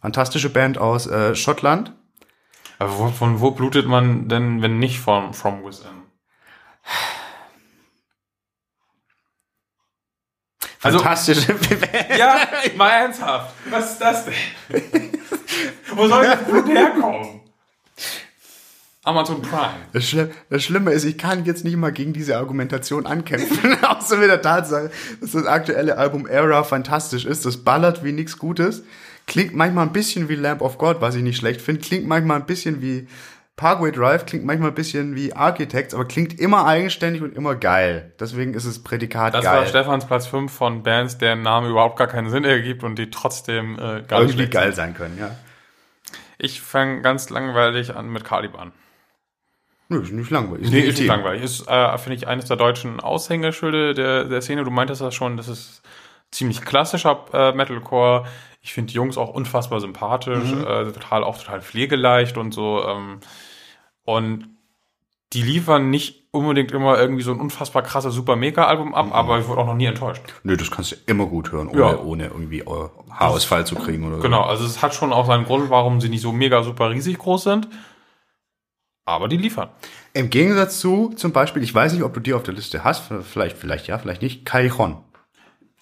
Fantastische Band aus äh, Schottland. Aber wo, von wo blutet man denn, wenn nicht von From Within? Also- Fantastische Ja, mal ernsthaft. Was ist das denn? wo soll das Blut herkommen? Amazon Prime. Das, Schlimm, das Schlimme ist, ich kann jetzt nicht mal gegen diese Argumentation ankämpfen. Außer mit der Tatsache, dass das aktuelle Album Era fantastisch ist. Das ballert wie nichts Gutes. Klingt manchmal ein bisschen wie Lamp of God, was ich nicht schlecht finde. Klingt manchmal ein bisschen wie Parkway Drive. Klingt manchmal ein bisschen wie Architects, aber klingt immer eigenständig und immer geil. Deswegen ist es Prädikat Das war geil. Stefans Platz 5 von Bands, deren Name überhaupt gar keinen Sinn ergibt und die trotzdem äh, gar nicht Irgendwie geil sein können, ja. Ich fange ganz langweilig an mit Caliban. Nö, ist nicht langweilig. Nee, ist nicht langweilig. Ist, äh, finde ich, eines der deutschen Aushängeschilde der, der Szene. Du meintest das schon, das ist ziemlich klassischer äh, Metalcore. Ich finde die Jungs auch unfassbar sympathisch, äh, total auch total pflegeleicht und so. Ähm, und die liefern nicht unbedingt immer irgendwie so ein unfassbar krasses Super-Mega-Album ab, aber ich wurde auch noch nie enttäuscht. Nö, das kannst du immer gut hören, ohne, Ja. ohne irgendwie äh, Haarausfall zu kriegen oder so. Genau, also es hat schon auch seinen Grund, warum sie nicht so mega super riesig groß sind. Aber die liefern. Im Gegensatz zu, zum Beispiel, ich weiß nicht, ob du die auf der Liste hast, vielleicht, vielleicht ja, vielleicht nicht, Callejon.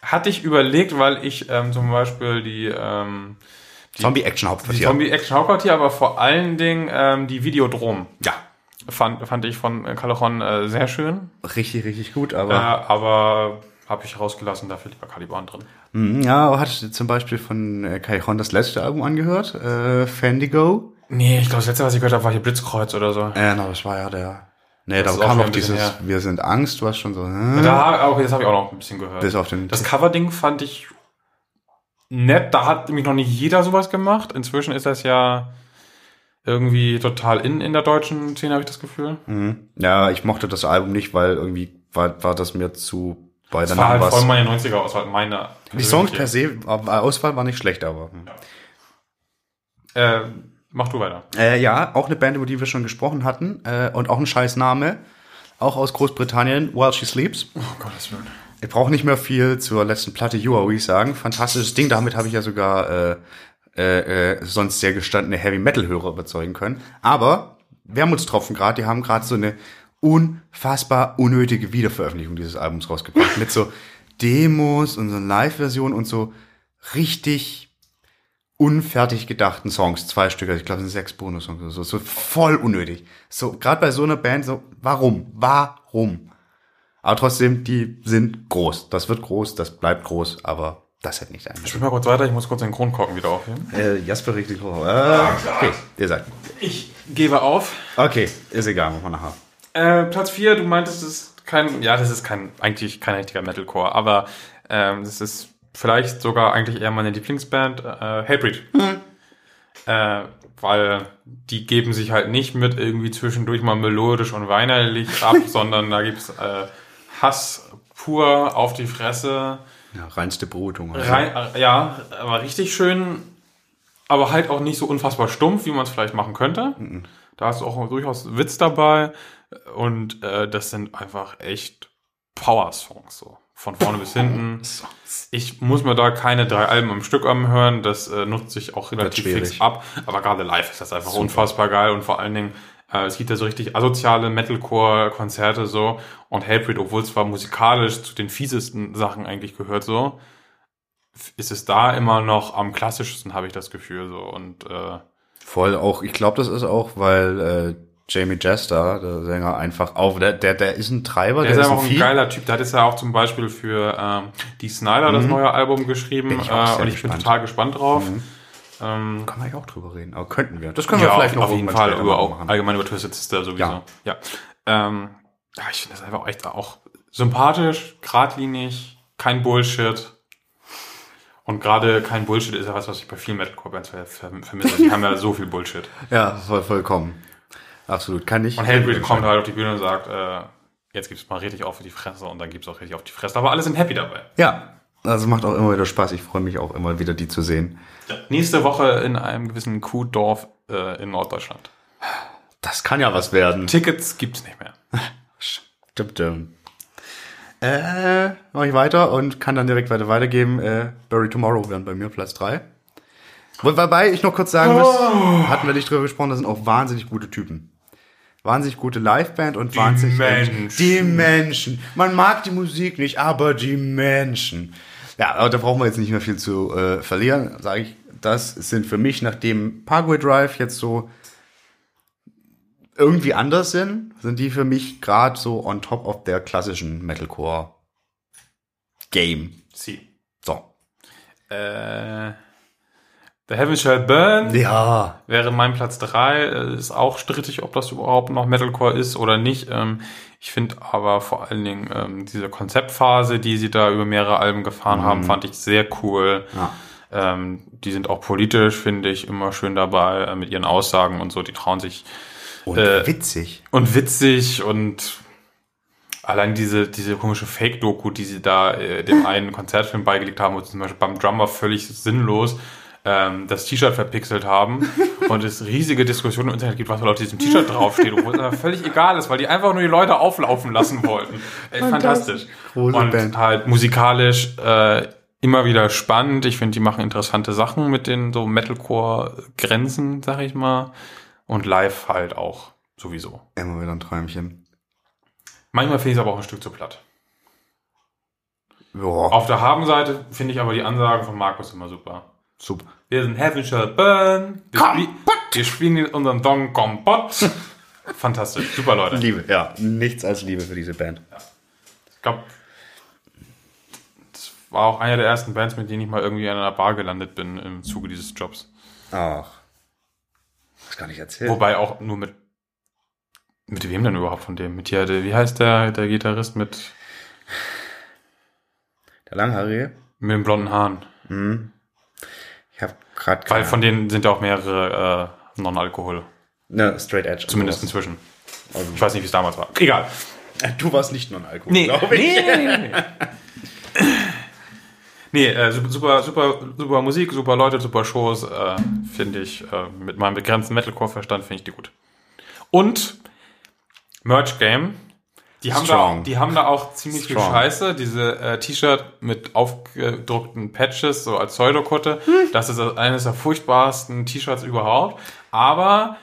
Hatte ich überlegt, weil ich ähm, zum Beispiel die, ähm, Zombie-Action-Hauptquartier. Zombie-Action-Hauptquartier, aber vor allen Dingen ähm, die Videodrom. ja, Fand, fand ich von äh, Callejon äh, sehr schön. richtig, richtig gut, Äh, aber aber habe ich rausgelassen, dafür lieber Caliban drin. Mhm, ja, aber hattest du zum Beispiel von äh, Callejon das letzte Album angehört? Äh, Fandigo? Nee, ich glaube, das letzte, was ich gehört habe, war hier Blitzkreuz oder so. Äh, na, das war ja der. Nee, Das da auch kam bisschen dieses, her. wir sind Angst, du hast schon so, hm, Da, okay, das habe ich auch noch ein bisschen gehört. bis auf den, Das Coverding fand ich nett. Da hat nämlich noch nicht jeder sowas gemacht. Inzwischen ist das ja irgendwie total in in der deutschen Szene, habe ich das Gefühl. Mhm. ja, ich mochte das Album nicht, weil irgendwie war, war das mir zu, bei Das der war halt was. voll meine 90er-Auswahl, meine. Die Songs per se, war- Auswahl war nicht schlecht, aber. hm. Äh, mach du weiter. Äh, ja, auch eine Band, über die wir schon gesprochen hatten. Äh, und auch ein scheiß Name. Auch aus Großbritannien, While She Sleeps. Oh Gottes Willen. Ich brauche nicht mehr viel zur letzten Platte You Are, ich sagen. Fantastisches Ding. Damit habe ich ja sogar äh, äh, äh, sonst sehr gestandene Heavy Metal Hörer überzeugen können. Aber Wermutstropfen gerade, die haben gerade so eine unfassbar unnötige Wiederveröffentlichung dieses Albums rausgebracht mit so Demos und so Live-Versionen und so richtig unfertig gedachten Songs, zwei Stück, also ich glaube, es sind sechs Bonus-Songs oder so, so voll unnötig. So, gerade bei so einer Band, so, warum? Warum? Aber trotzdem, die sind groß. Das wird groß, das bleibt groß, aber das hätte nicht sein. Ich mal kurz weiter, ich muss kurz den Kronkorken wieder aufheben. Äh, Jasper richtig hoch. Äh, okay, ihr sagt. Ich gebe auf. Okay, ist egal, machen wir nachher. Äh, Platz 4, du meintest, es ist kein, ja, das ist kein, eigentlich kein richtiger Metalcore, aber ähm, das ist vielleicht sogar eigentlich eher meine Lieblingsband, äh, Hatebreed. Äh, weil die geben sich halt nicht mit irgendwie zwischendurch mal melodisch und weinerlich ab, sondern da gibt's äh, Hass pur auf die Fresse. Ja, reinste Brutung. Also. Rein, äh, ja, aber richtig schön, aber halt auch nicht so unfassbar stumpf, wie man es vielleicht machen könnte. Da ist auch durchaus Witz dabei und äh, das sind einfach echt Power-Songs so. Von vorne bis hinten. Ich muss mir da keine drei Alben am Stück anhören, das äh, nutzt sich auch relativ fix ab. Aber gerade live ist das einfach unfassbar geil. Und vor allen Dingen, äh, es gibt ja so richtig asoziale Metalcore-Konzerte so. Und Hatebreed, obwohl es zwar musikalisch zu den fiesesten Sachen eigentlich gehört so, ist es da immer noch am klassischsten, habe ich das Gefühl so. Und äh, Voll. Auch, ich glaube, das ist auch, weil äh, Jamie Jester, der Sänger, einfach auf, der, der, der ist ein Treiber, Der der, ist einfach ein ein geiler Typ. Der hat es ja auch zum Beispiel für ähm, die Snyder das neue Album geschrieben. Mhm. Bin ich auch sehr äh, und ich bin gespannt. Mhm. total gespannt drauf. Ähm, Kann man ja auch drüber reden, aber könnten wir. Das können ja, wir vielleicht noch auf jeden Fall. Über, auch machen. allgemein über Twisted Sister sowieso. Ja. Ja. Ähm, ja, ich finde das einfach echt auch sympathisch, geradlinig, kein Bullshit. Und gerade kein Bullshit ist ja was, was ich bei vielen Metalcore-Bands ver ver vermisse. Die haben ja so viel Bullshit. Ja, voll, vollkommen. Absolut, kann ich. Und Hellbreed kommt halt auf die Bühne und sagt, äh, jetzt gibt's mal richtig auf die Fresse und dann gibt's auch richtig auf die Fresse. Aber alle sind happy dabei. Ja, also macht auch immer wieder Spaß. Ich freue mich auch immer wieder, die zu sehen. Nächste Woche in einem gewissen Kuhdorf äh, in Norddeutschland. Das kann ja was werden. Tickets gibt's nicht mehr. Stimmt. ähm. Äh, mach ich weiter und kann dann direkt weiter weitergeben. Äh, Bury Tomorrow wären bei mir Platz drei. Wo- Wobei ich noch kurz sagen muss, hatten wir nicht drüber gesprochen, das sind auch wahnsinnig gute Typen. Wahnsinnig gute Liveband und wahnsinnig Menschen. die Menschen. Man mag die Musik nicht, aber die Menschen. Ja, aber da brauchen wir jetzt nicht mehr viel zu äh, verlieren, sage ich. Das sind für mich, nachdem Parkway Drive jetzt so irgendwie anders sind, sind die für mich gerade so on top of der klassischen Metalcore Game. Sie. So. Äh, The Heaven Shall Burn Ja. wäre mein Platz 3. Ist auch strittig, ob das überhaupt noch Metalcore ist oder nicht. Ähm, ich finde aber vor allen Dingen ähm, diese Konzeptphase, die sie da über mehrere Alben gefahren haben, fand ich sehr cool. Ja. Ähm, die sind auch politisch, finde ich, immer schön dabei äh, mit ihren Aussagen und so. Die trauen sich Und Äh, witzig. und witzig und allein diese, diese komische Fake-Doku, die sie da äh, dem einen Konzertfilm beigelegt haben, wo sie zum Beispiel beim Drummer völlig sinnlos ähm, das T-Shirt verpixelt haben und es riesige Diskussionen im Internet gibt, was wohl auf diesem T-Shirt draufsteht, obwohl es aber völlig egal ist, weil die einfach nur die Leute auflaufen lassen wollten. Ey, fantastisch. Große und Band. halt musikalisch äh, immer wieder spannend. Ich finde, die machen interessante Sachen mit den so Metalcore-Grenzen, sag ich mal. Und live halt auch sowieso. Immer wieder ein Träumchen. Manchmal finde ich es aber auch ein Stück zu platt. Ja, Auf der Habenseite finde ich aber die Ansage von Markus immer super. Super. Wir sind Heaven Shall Burn. Wir, spiel wir spielen unseren Dong Kompott. Fantastisch. Super, Leute. Liebe, ja. Nichts als Liebe für diese Band. Ich glaube, das war auch einer der ersten Bands, mit denen ich mal irgendwie an einer Bar gelandet bin im Zuge dieses Jobs. Ach. Das kann ich erzählen. Wobei auch nur mit. Mit wem denn überhaupt von dem? Mit hier, der, wie heißt der, der Gitarrist mit, Der Langhaarige. mit den blonden Haaren? Ich habe gerade Weil von denen sind ja auch mehrere äh, Non-Alkohol. ne Straight Edge. Zumindest inzwischen. Ich weiß nicht, wie es damals war. Egal. Du warst nicht non Alkohol, Nee, glaube ich. nee, nee, nee, nee. nee äh, super, super, super, super Musik, super Leute, super Shows, äh, finde ich. Äh, mit meinem begrenzten Metalcore-Verstand finde ich die gut. Und Merch Game. Die haben, da, die haben da auch ziemlich viel Strong. Scheiße. Diese äh, T-Shirt mit aufgedruckten Patches, so als Pseudokutte. Das ist eines der furchtbarsten T-Shirts überhaupt. Aber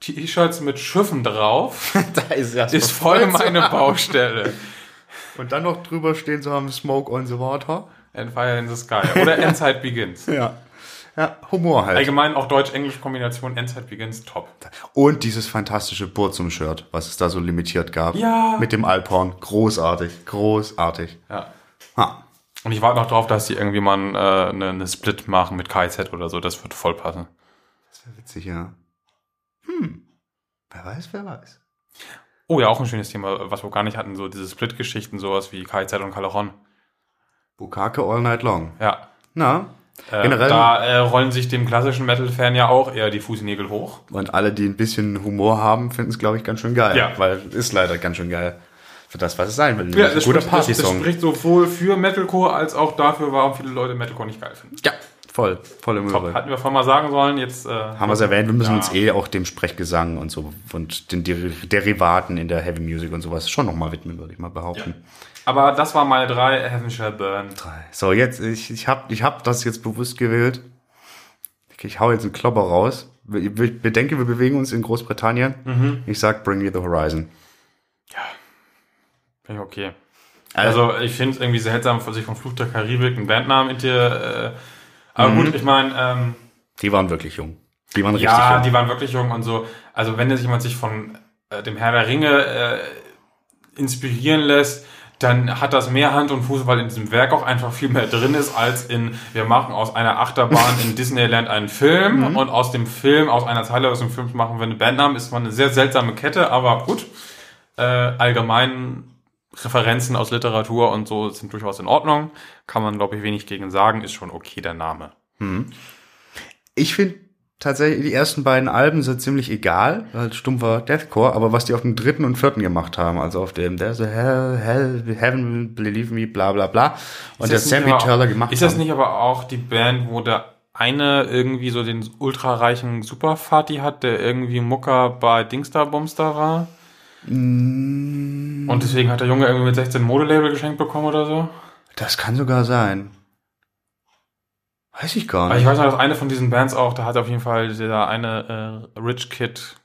T-Shirts mit Schiffen drauf da ist ja ist voll meine Baustelle. Und dann noch drüber stehen zu haben Smoke on the Water. And Fire in the Sky. Oder Endzeit Begins. Ja. Ja, Humor halt. Allgemein auch Deutsch-Englisch-Kombination Endzeit Begins top. Und dieses fantastische Burzum-Shirt, was es da so limitiert gab. Ja. Mit dem Alphorn. Großartig. Großartig. Ja. Ha. Und ich warte noch drauf, dass die irgendwie mal äh, eine, eine Split machen mit KZ oder so. Das wird voll passen. Das wäre witzig, ja. Hm. Wer weiß, wer weiß. Oh ja, auch ein schönes Thema, was wir gar nicht hatten. So diese Split-Geschichten, sowas wie KZ und Caleron. Bukake all night long. Ja. Na, Äh, Da äh, rollen sich dem klassischen Metal-Fan ja auch eher die Fußnägel hoch. und alle, die ein bisschen Humor haben, finden es, glaube ich, ganz schön geil. Ja. Weil es ist leider ganz schön geil. Für das, was es sein will. Ja, das guter spricht, das, das Partysong. spricht sowohl für Metalcore als auch dafür, warum viele Leute Metalcore nicht geil finden. Ja, voll. Voll im Top. Hatten wir vorhin mal sagen sollen, jetzt äh, Haben wir es erwähnt, wir müssen Ja. uns eh auch dem Sprechgesang und so und den Deri- Derivaten in der Heavy Music und sowas schon nochmal widmen, würde ich mal behaupten. Aber das war meine drei Heaven Shall Burn. So, jetzt, ich, ich habe ich hab das jetzt bewusst gewählt. Ich hau jetzt einen Klopper raus. Ich bedenke, wir bewegen uns in Großbritannien. Mhm. Ich sag Bring Me the Horizon. Finde ich okay. Also ich finde es irgendwie seltsam, sich von Fluch der Karibik einen Bandnamen in dir. Äh, aber Mhm. gut, ich meine, ähm, Die waren wirklich jung. Die waren richtig ja, jung. die waren wirklich jung und so. Also wenn jetzt jemand sich von äh, dem Herr der Ringe äh, inspirieren lässt, dann hat das mehr Hand und Fuß, weil in diesem Werk auch einfach viel mehr drin ist, als in, wir machen aus einer Achterbahn in Disneyland einen Film Mhm. und aus dem Film, aus einer Zeile aus dem Film machen wir eine Bandnamen. Ist zwar eine sehr seltsame Kette, aber gut. Äh, allgemein Referenzen aus Literatur und so sind durchaus in Ordnung. Kann man, glaube ich, wenig gegen sagen. Ist schon okay, der Name. Ich finde tatsächlich, die ersten beiden Alben sind ziemlich egal, halt stumpfer Deathcore, aber was die auf dem dritten und vierten gemacht haben, also auf dem There's a Hell, Hell, Heaven, Believe Me, bla bla bla, und der Sammy Turler gemacht Ist das haben. nicht aber auch die Band, wo der eine irgendwie so den ultrareichen Superfati hat, der irgendwie Mucker bei Dingsda Bumster war. Mm. Und deswegen hat der Junge irgendwie mit 16 Modelabel geschenkt bekommen oder so. Das kann sogar sein. Weiß ich gar Aber nicht. ich weiß noch, dass eine von diesen Bands auch, da hat auf jeden Fall dieser eine äh, Rich Kid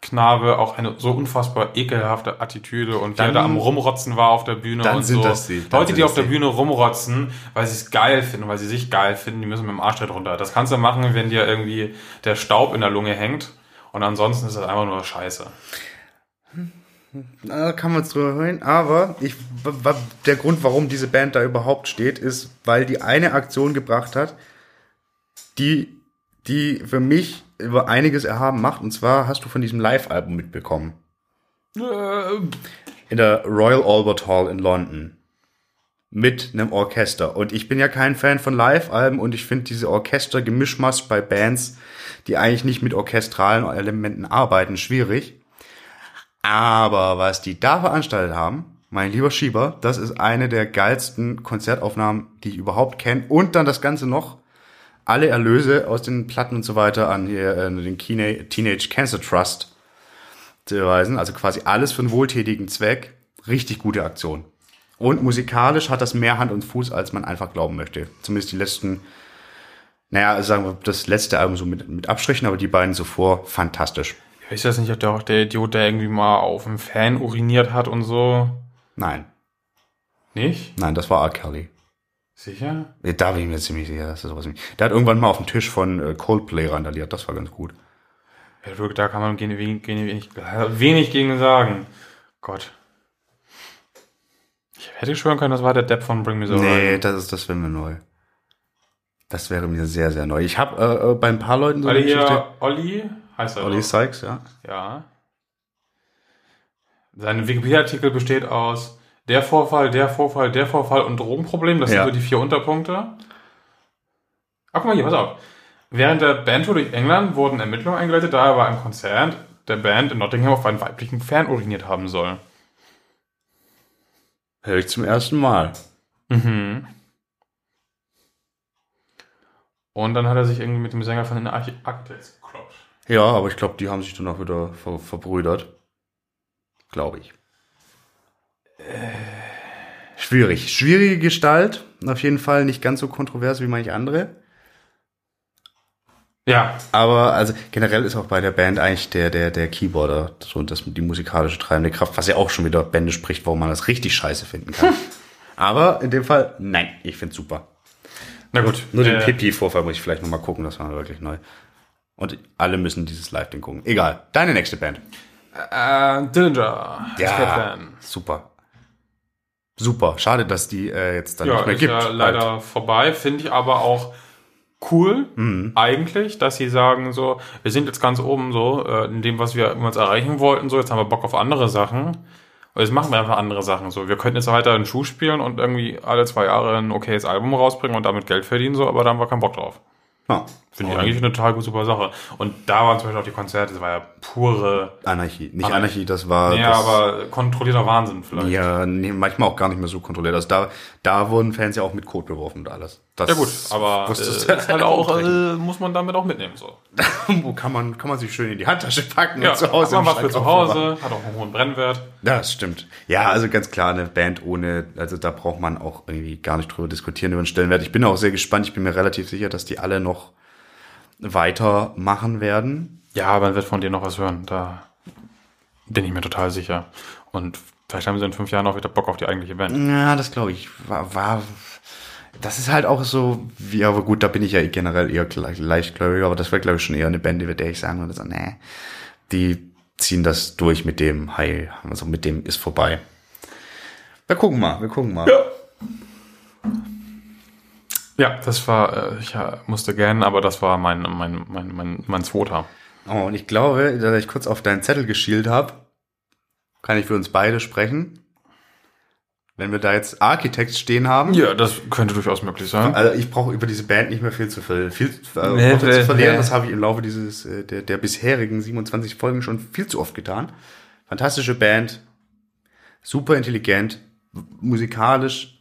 Knabe auch eine so unfassbar ekelhafte Attitüde und Dann- der da am Rumrotzen war auf der Bühne dann und sind so. das die, dann Leute, sind die auf der. Bühne rumrotzen, weil sie es geil finden, weil sie sich geil finden, die müssen mit dem Arschtritt runter. Das kannst du machen, wenn dir irgendwie der Staub in der Lunge hängt und ansonsten ist das einfach nur Scheiße. Da kann man es drüber hören, aber ich, der Grund, warum diese Band da überhaupt steht, ist, weil die eine Aktion gebracht hat, die, die für mich über einiges erhaben macht. Und zwar hast du von diesem Live-Album mitbekommen. Äh, In der Royal Albert Hall in London. Mit einem Orchester. Und ich bin ja kein Fan von Live-Alben und ich finde diese Orchester-Gemischmasch bei Bands, die eigentlich nicht mit orchestralen Elementen arbeiten, schwierig. Aber was die da veranstaltet haben, mein lieber Schieber, das ist eine der geilsten Konzertaufnahmen, die ich überhaupt kenne. Und dann das Ganze noch, alle Erlöse aus den Platten und so weiter an hier, äh, den Kine- Teenage Cancer Trust zu überweisen. Also quasi alles für einen wohltätigen Zweck. Richtig gute Aktion. Und musikalisch hat das mehr Hand und Fuß, als man einfach glauben möchte. Zumindest die letzten, naja, sagen wir, das letzte Album so mit, mit Abstrichen, aber die beiden zuvor fantastisch. ich weiß nicht, ob der auch der Idiot, der irgendwie mal auf einen Fan uriniert hat und so. Nein, Nicht? nein, das war R. Kelly. Sicher? Da bin ich mir ziemlich sicher, dass das sowas nicht. Der hat irgendwann mal auf dem Tisch von äh, Coldplay randaliert, das war ganz gut. Ja, da kann man wenig, wenig, wenig, gegen sagen. Gott. Ich hätte schwören können, das war der Depp von Bring Me the Nee, Horizon. das ist, das wäre mir neu. Das wäre mir sehr, sehr neu. Ich habe äh, äh, bei ein paar Leuten so Weil eine Geschichte. Olli heißt er. Olli. Sykes, ja. Ja. Sein Wikipedia-Artikel besteht aus der Vorfall, der Vorfall, der Vorfall und Drogenproblem. Das Ja. sind so die vier Unterpunkte. Ach, guck mal hier, pass auf. Während der Bandtour durch England wurden Ermittlungen eingeleitet, da er bei einem Konzert der Band in Nottingham auf einen weiblichen Fan uriniert haben soll. Hör ich zum ersten Mal. Mhm. Und dann hat er sich irgendwie mit dem Sänger von den Archi Architects gekloppt. Ja, aber ich glaube, die haben sich dann auch wieder ver verbrüdert. Glaube ich. Schwierig. Schwierige Gestalt. Auf jeden Fall nicht ganz so kontrovers wie manche andere. Ja, Aber also generell ist auch bei der Band eigentlich der, der, der Keyboarder so das, die musikalische treibende Kraft, was ja auch schon wieder Bände spricht, warum man das richtig scheiße finden kann. Aber in dem Fall, nein, ich find's super. na gut. Nur den Äh, Pipi-Vorfall muss ich vielleicht nochmal gucken, das war wirklich neu. Und alle müssen dieses Live-Ding gucken. Egal. Deine nächste Band. Äh, Dillinger. Plan. super. Super. Schade, dass die äh, jetzt dann Ja, nicht mehr ist gibt. ja leider vorbei. Finde ich aber auch cool, Mhm. eigentlich, dass sie sagen so, wir sind jetzt ganz oben so, äh, in dem, was wir uns erreichen wollten, so, jetzt haben wir Bock auf andere Sachen. Und jetzt machen wir einfach andere Sachen so. Wir könnten jetzt weiter einen Schuh spielen und irgendwie alle zwei Jahre ein okayes Album rausbringen und damit Geld verdienen, so, aber da haben wir keinen Bock drauf. Ja. Finde ich eigentlich eine total super Sache. Und da waren zum Beispiel auch die Konzerte, das war ja pure, Anarchie. Nicht Anarchie. Anarchie, das war. ja, das, aber kontrollierter Wahnsinn vielleicht. Ja, nee, manchmal auch gar nicht mehr so kontrolliert. Also da, da wurden Fans ja auch mit Code beworfen und alles. Das Ja gut, aber äh, ist halt auch, äh, muss man damit auch mitnehmen, so. Wo kann man, kann man sich schön in die Handtasche packen Ja, und zu Hause hat man was für zu. Hause, hat auch einen hohen Brennwert. Ja, das stimmt. Ja, also ganz klar, eine Band ohne, also da braucht man auch irgendwie gar nicht drüber diskutieren über den Stellenwert. Ich bin auch sehr gespannt. Ich bin mir relativ sicher, dass die alle noch weitermachen werden. Ja, man wird von denen noch was hören, da bin ich mir total sicher. Und vielleicht haben sie in fünf Jahren auch wieder Bock auf die eigentliche Band. Ja, das glaube ich. War, war, das ist halt auch so, wie, aber gut, da bin ich ja generell eher leichtgläubig, aber das wäre, glaube ich, schon eher eine Band, über der ich sagen würde, so, nee, die ziehen das durch mit dem, hi, also mit dem ist vorbei. Wir gucken mal, wir gucken mal. Ja, das war, äh, ich äh, musste gähnen, aber das war mein, mein, mein, mein, mein zweiter. Oh, und ich glaube, da ich kurz auf deinen Zettel geschielt habe, kann ich für uns beide sprechen. Wenn wir da jetzt Architects stehen haben. Ja, das könnte durchaus möglich sein. Also ich brauche über diese Band nicht mehr viel zu, viel, viel äh, Nee, zu verlieren. nee. Das habe ich im Laufe dieses äh, der, der bisherigen 27 Folgen schon viel zu oft getan. Fantastische Band, super intelligent, musikalisch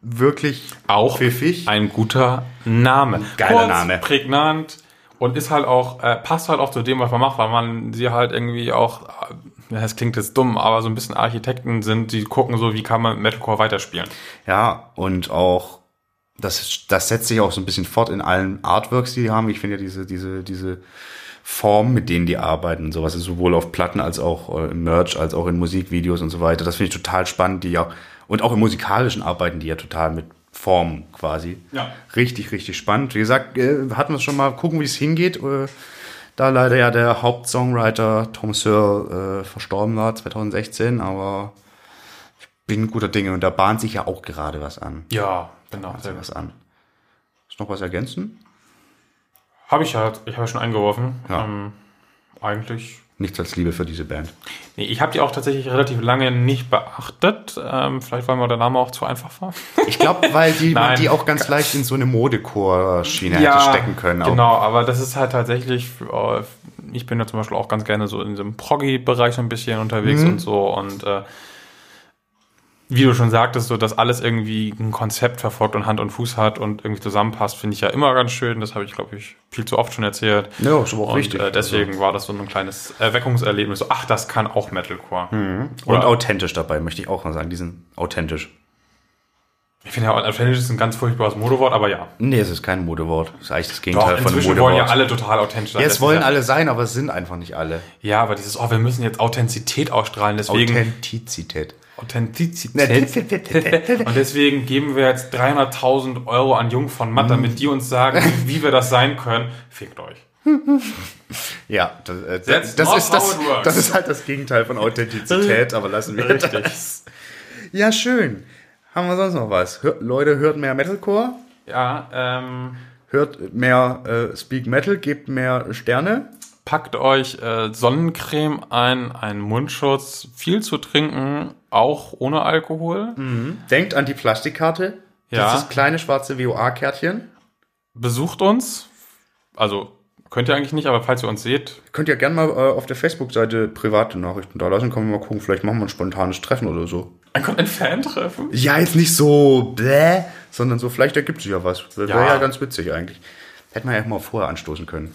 wirklich Auch pfiffig. ein guter Name. Geiler Kurz, Name. prägnant und ist halt auch, äh, passt halt auch zu dem, was man macht, weil man sie halt irgendwie auch, äh, das klingt jetzt dumm, aber so ein bisschen Architekten sind, die gucken so, wie kann man Metalcore weiterspielen. Ja, und auch, das, das setzt sich auch so ein bisschen fort in allen Artworks, die die haben. Ich finde ja diese, diese, diese Form, mit denen die arbeiten und sowas, ist sowohl auf Platten als auch äh, im Merch, als auch in Musikvideos und so weiter. Das finde ich total spannend, die ja, und auch im musikalischen arbeiten die ja total mit Form quasi. Ja. Richtig, richtig spannend. Wie gesagt, äh, hatten wir es schon mal gucken, wie es hingeht. Äh, da leider ja der Hauptsongwriter Tom Sir äh, verstorben war 2016, aber ich bin guter Dinge und da bahnt sich ja auch gerade was an. Ja, genau. Sich was an. Ist noch was ergänzen? Habe ich ja, ich habe ja schon eingeworfen. Ja. Ähm, eigentlich. Nichts als Liebe für diese Band. Nee, ich habe die auch tatsächlich relativ lange nicht beachtet. Ähm, vielleicht, weil mir der Name auch zu einfach war. Ich glaube, weil die, man die auch ganz leicht in so eine Modechor-Schiene hätte stecken können. auch. Genau, aber das ist halt tatsächlich, äh, ich bin ja zum Beispiel auch ganz gerne so in diesem Proggy-Bereich so ein bisschen unterwegs Mhm. und so und äh, wie du schon sagtest, so dass alles irgendwie ein Konzept verfolgt und Hand und Fuß hat und irgendwie zusammenpasst, finde ich ja immer ganz schön. Das habe ich, glaube ich, viel zu oft schon erzählt. Ja, ist aber auch und richtig. Äh, deswegen war das so ein kleines Erweckungserlebnis. So, ach, das kann auch Metalcore. Und Oder- authentisch dabei, möchte ich auch mal sagen. Die sind authentisch. Ich finde ja, authentisch ist ein ganz furchtbares Modewort, aber ja. Nee, es ist kein Modewort. Das ist eigentlich das Doch, Gegenteil von einem inzwischen Modewort. wollen ja alle total authentisch sein. ja, es wollen ja, alle sein, aber es sind einfach nicht alle. Ja, aber dieses, oh, wir müssen jetzt Authentizität ausstrahlen, deswegen. Authentizität. Authentizität. Und deswegen geben wir jetzt 300.000 Euro an Jung von Matt, damit die uns sagen, wie, wir das sein können. Fickt euch. Ja, das, äh, das, das, ist das, das ist halt das Gegenteil von Authentizität, aber lassen wir das. Ja, schön. Haben wir sonst noch was? Hör, Leute, hört mehr Metalcore, Ja, ähm, hört mehr äh, Speak Metal, gebt mehr Sterne. Packt euch äh, Sonnencreme ein, einen Mundschutz, viel zu trinken, auch ohne Alkohol. Denkt an die Plastikkarte. Ja. Das ist das kleine schwarze WOA-Kärtchen. Besucht uns. Also, könnt ihr eigentlich nicht, aber falls ihr uns seht, Könnt ihr gerne mal äh, auf der Facebook-Seite private Nachrichten da lassen. Können wir mal gucken, vielleicht machen wir ein spontanes Treffen oder so. dann kommt ein Fan treffen. Ja, jetzt nicht so bläh, sondern so, vielleicht ergibt sich ja was. Wäre Ja. ja. ganz witzig eigentlich. Hätten wir ja mal vorher anstoßen können.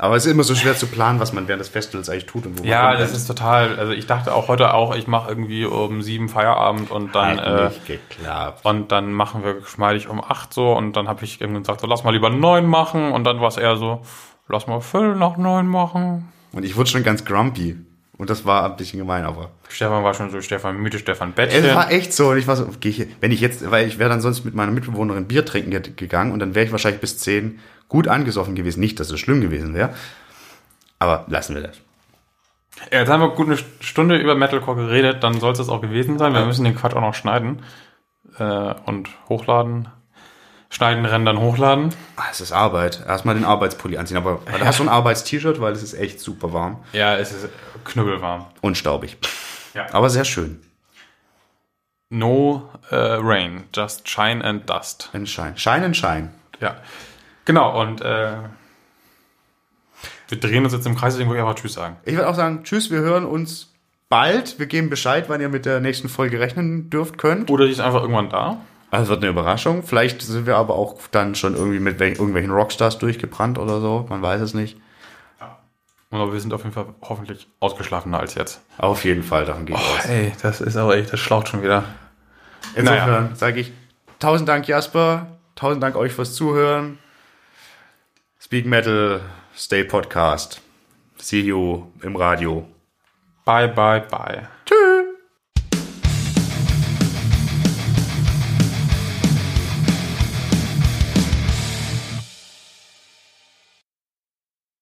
Aber es ist immer so schwer zu planen, was man während des Festivals eigentlich tut und wo Ja, das ist total. Also ich dachte auch heute auch, ich mache irgendwie um sieben Feierabend und dann äh, nicht geklappt. und dann machen wir geschmeidig um acht so und dann habe ich irgendwann gesagt, so lass mal lieber neun machen und dann war es eher so, lass mal Viertel nach neun machen. Und ich wurde schon ganz grumpy. Und das war ein bisschen gemein, aber. Stefan war schon so Stefan müde, Stefan Es Bettchen. war echt so. Und ich war so, geh ich, wenn ich jetzt, weil ich wäre dann sonst mit meiner Mitbewohnerin Bier trinken ge- gegangen und dann wäre ich wahrscheinlich bis zehn gut angesoffen gewesen. Nicht, dass es schlimm gewesen wäre. Aber lassen wir das. Ja, Jetzt haben wir gut eine Stunde über Metalcore geredet, dann soll es das auch gewesen sein. Wir müssen den Quatsch auch noch schneiden äh, und hochladen. Schneiden, rendern, hochladen. Ah, es ist Arbeit. Erstmal den Arbeitspulli anziehen. Aber da hast du ein Arbeitst-T-Shirt, weil es ist echt super warm Ja, es ist knüppelwarm. und staubig. Ja. Aber sehr schön. No äh, rain, just shine and dust. Ein Schein. Schein and Schein. Ja, genau. Und äh, wir drehen uns jetzt im Kreis, deswegen würde ich einfach Tschüss sagen. Ich würde auch sagen, tschüss, wir hören uns bald. Wir geben Bescheid, wann ihr mit der nächsten Folge rechnen dürft, könnt. Oder die ist einfach irgendwann da. Also es wird eine Überraschung. Vielleicht sind wir aber auch dann schon irgendwie mit wel- irgendwelchen Rockstars durchgebrannt oder so. Man weiß es nicht. Aber wir sind auf jeden Fall hoffentlich ausgeschlafener als jetzt. Auf jeden Fall, davon geht aus. Ey, das ist aber echt, das schlaucht schon wieder. Insofern sage ich tausend Dank Jasper, tausend Dank euch fürs Zuhören. Speak Metal, Stay Podcast. See you im Radio. Bye, bye, bye.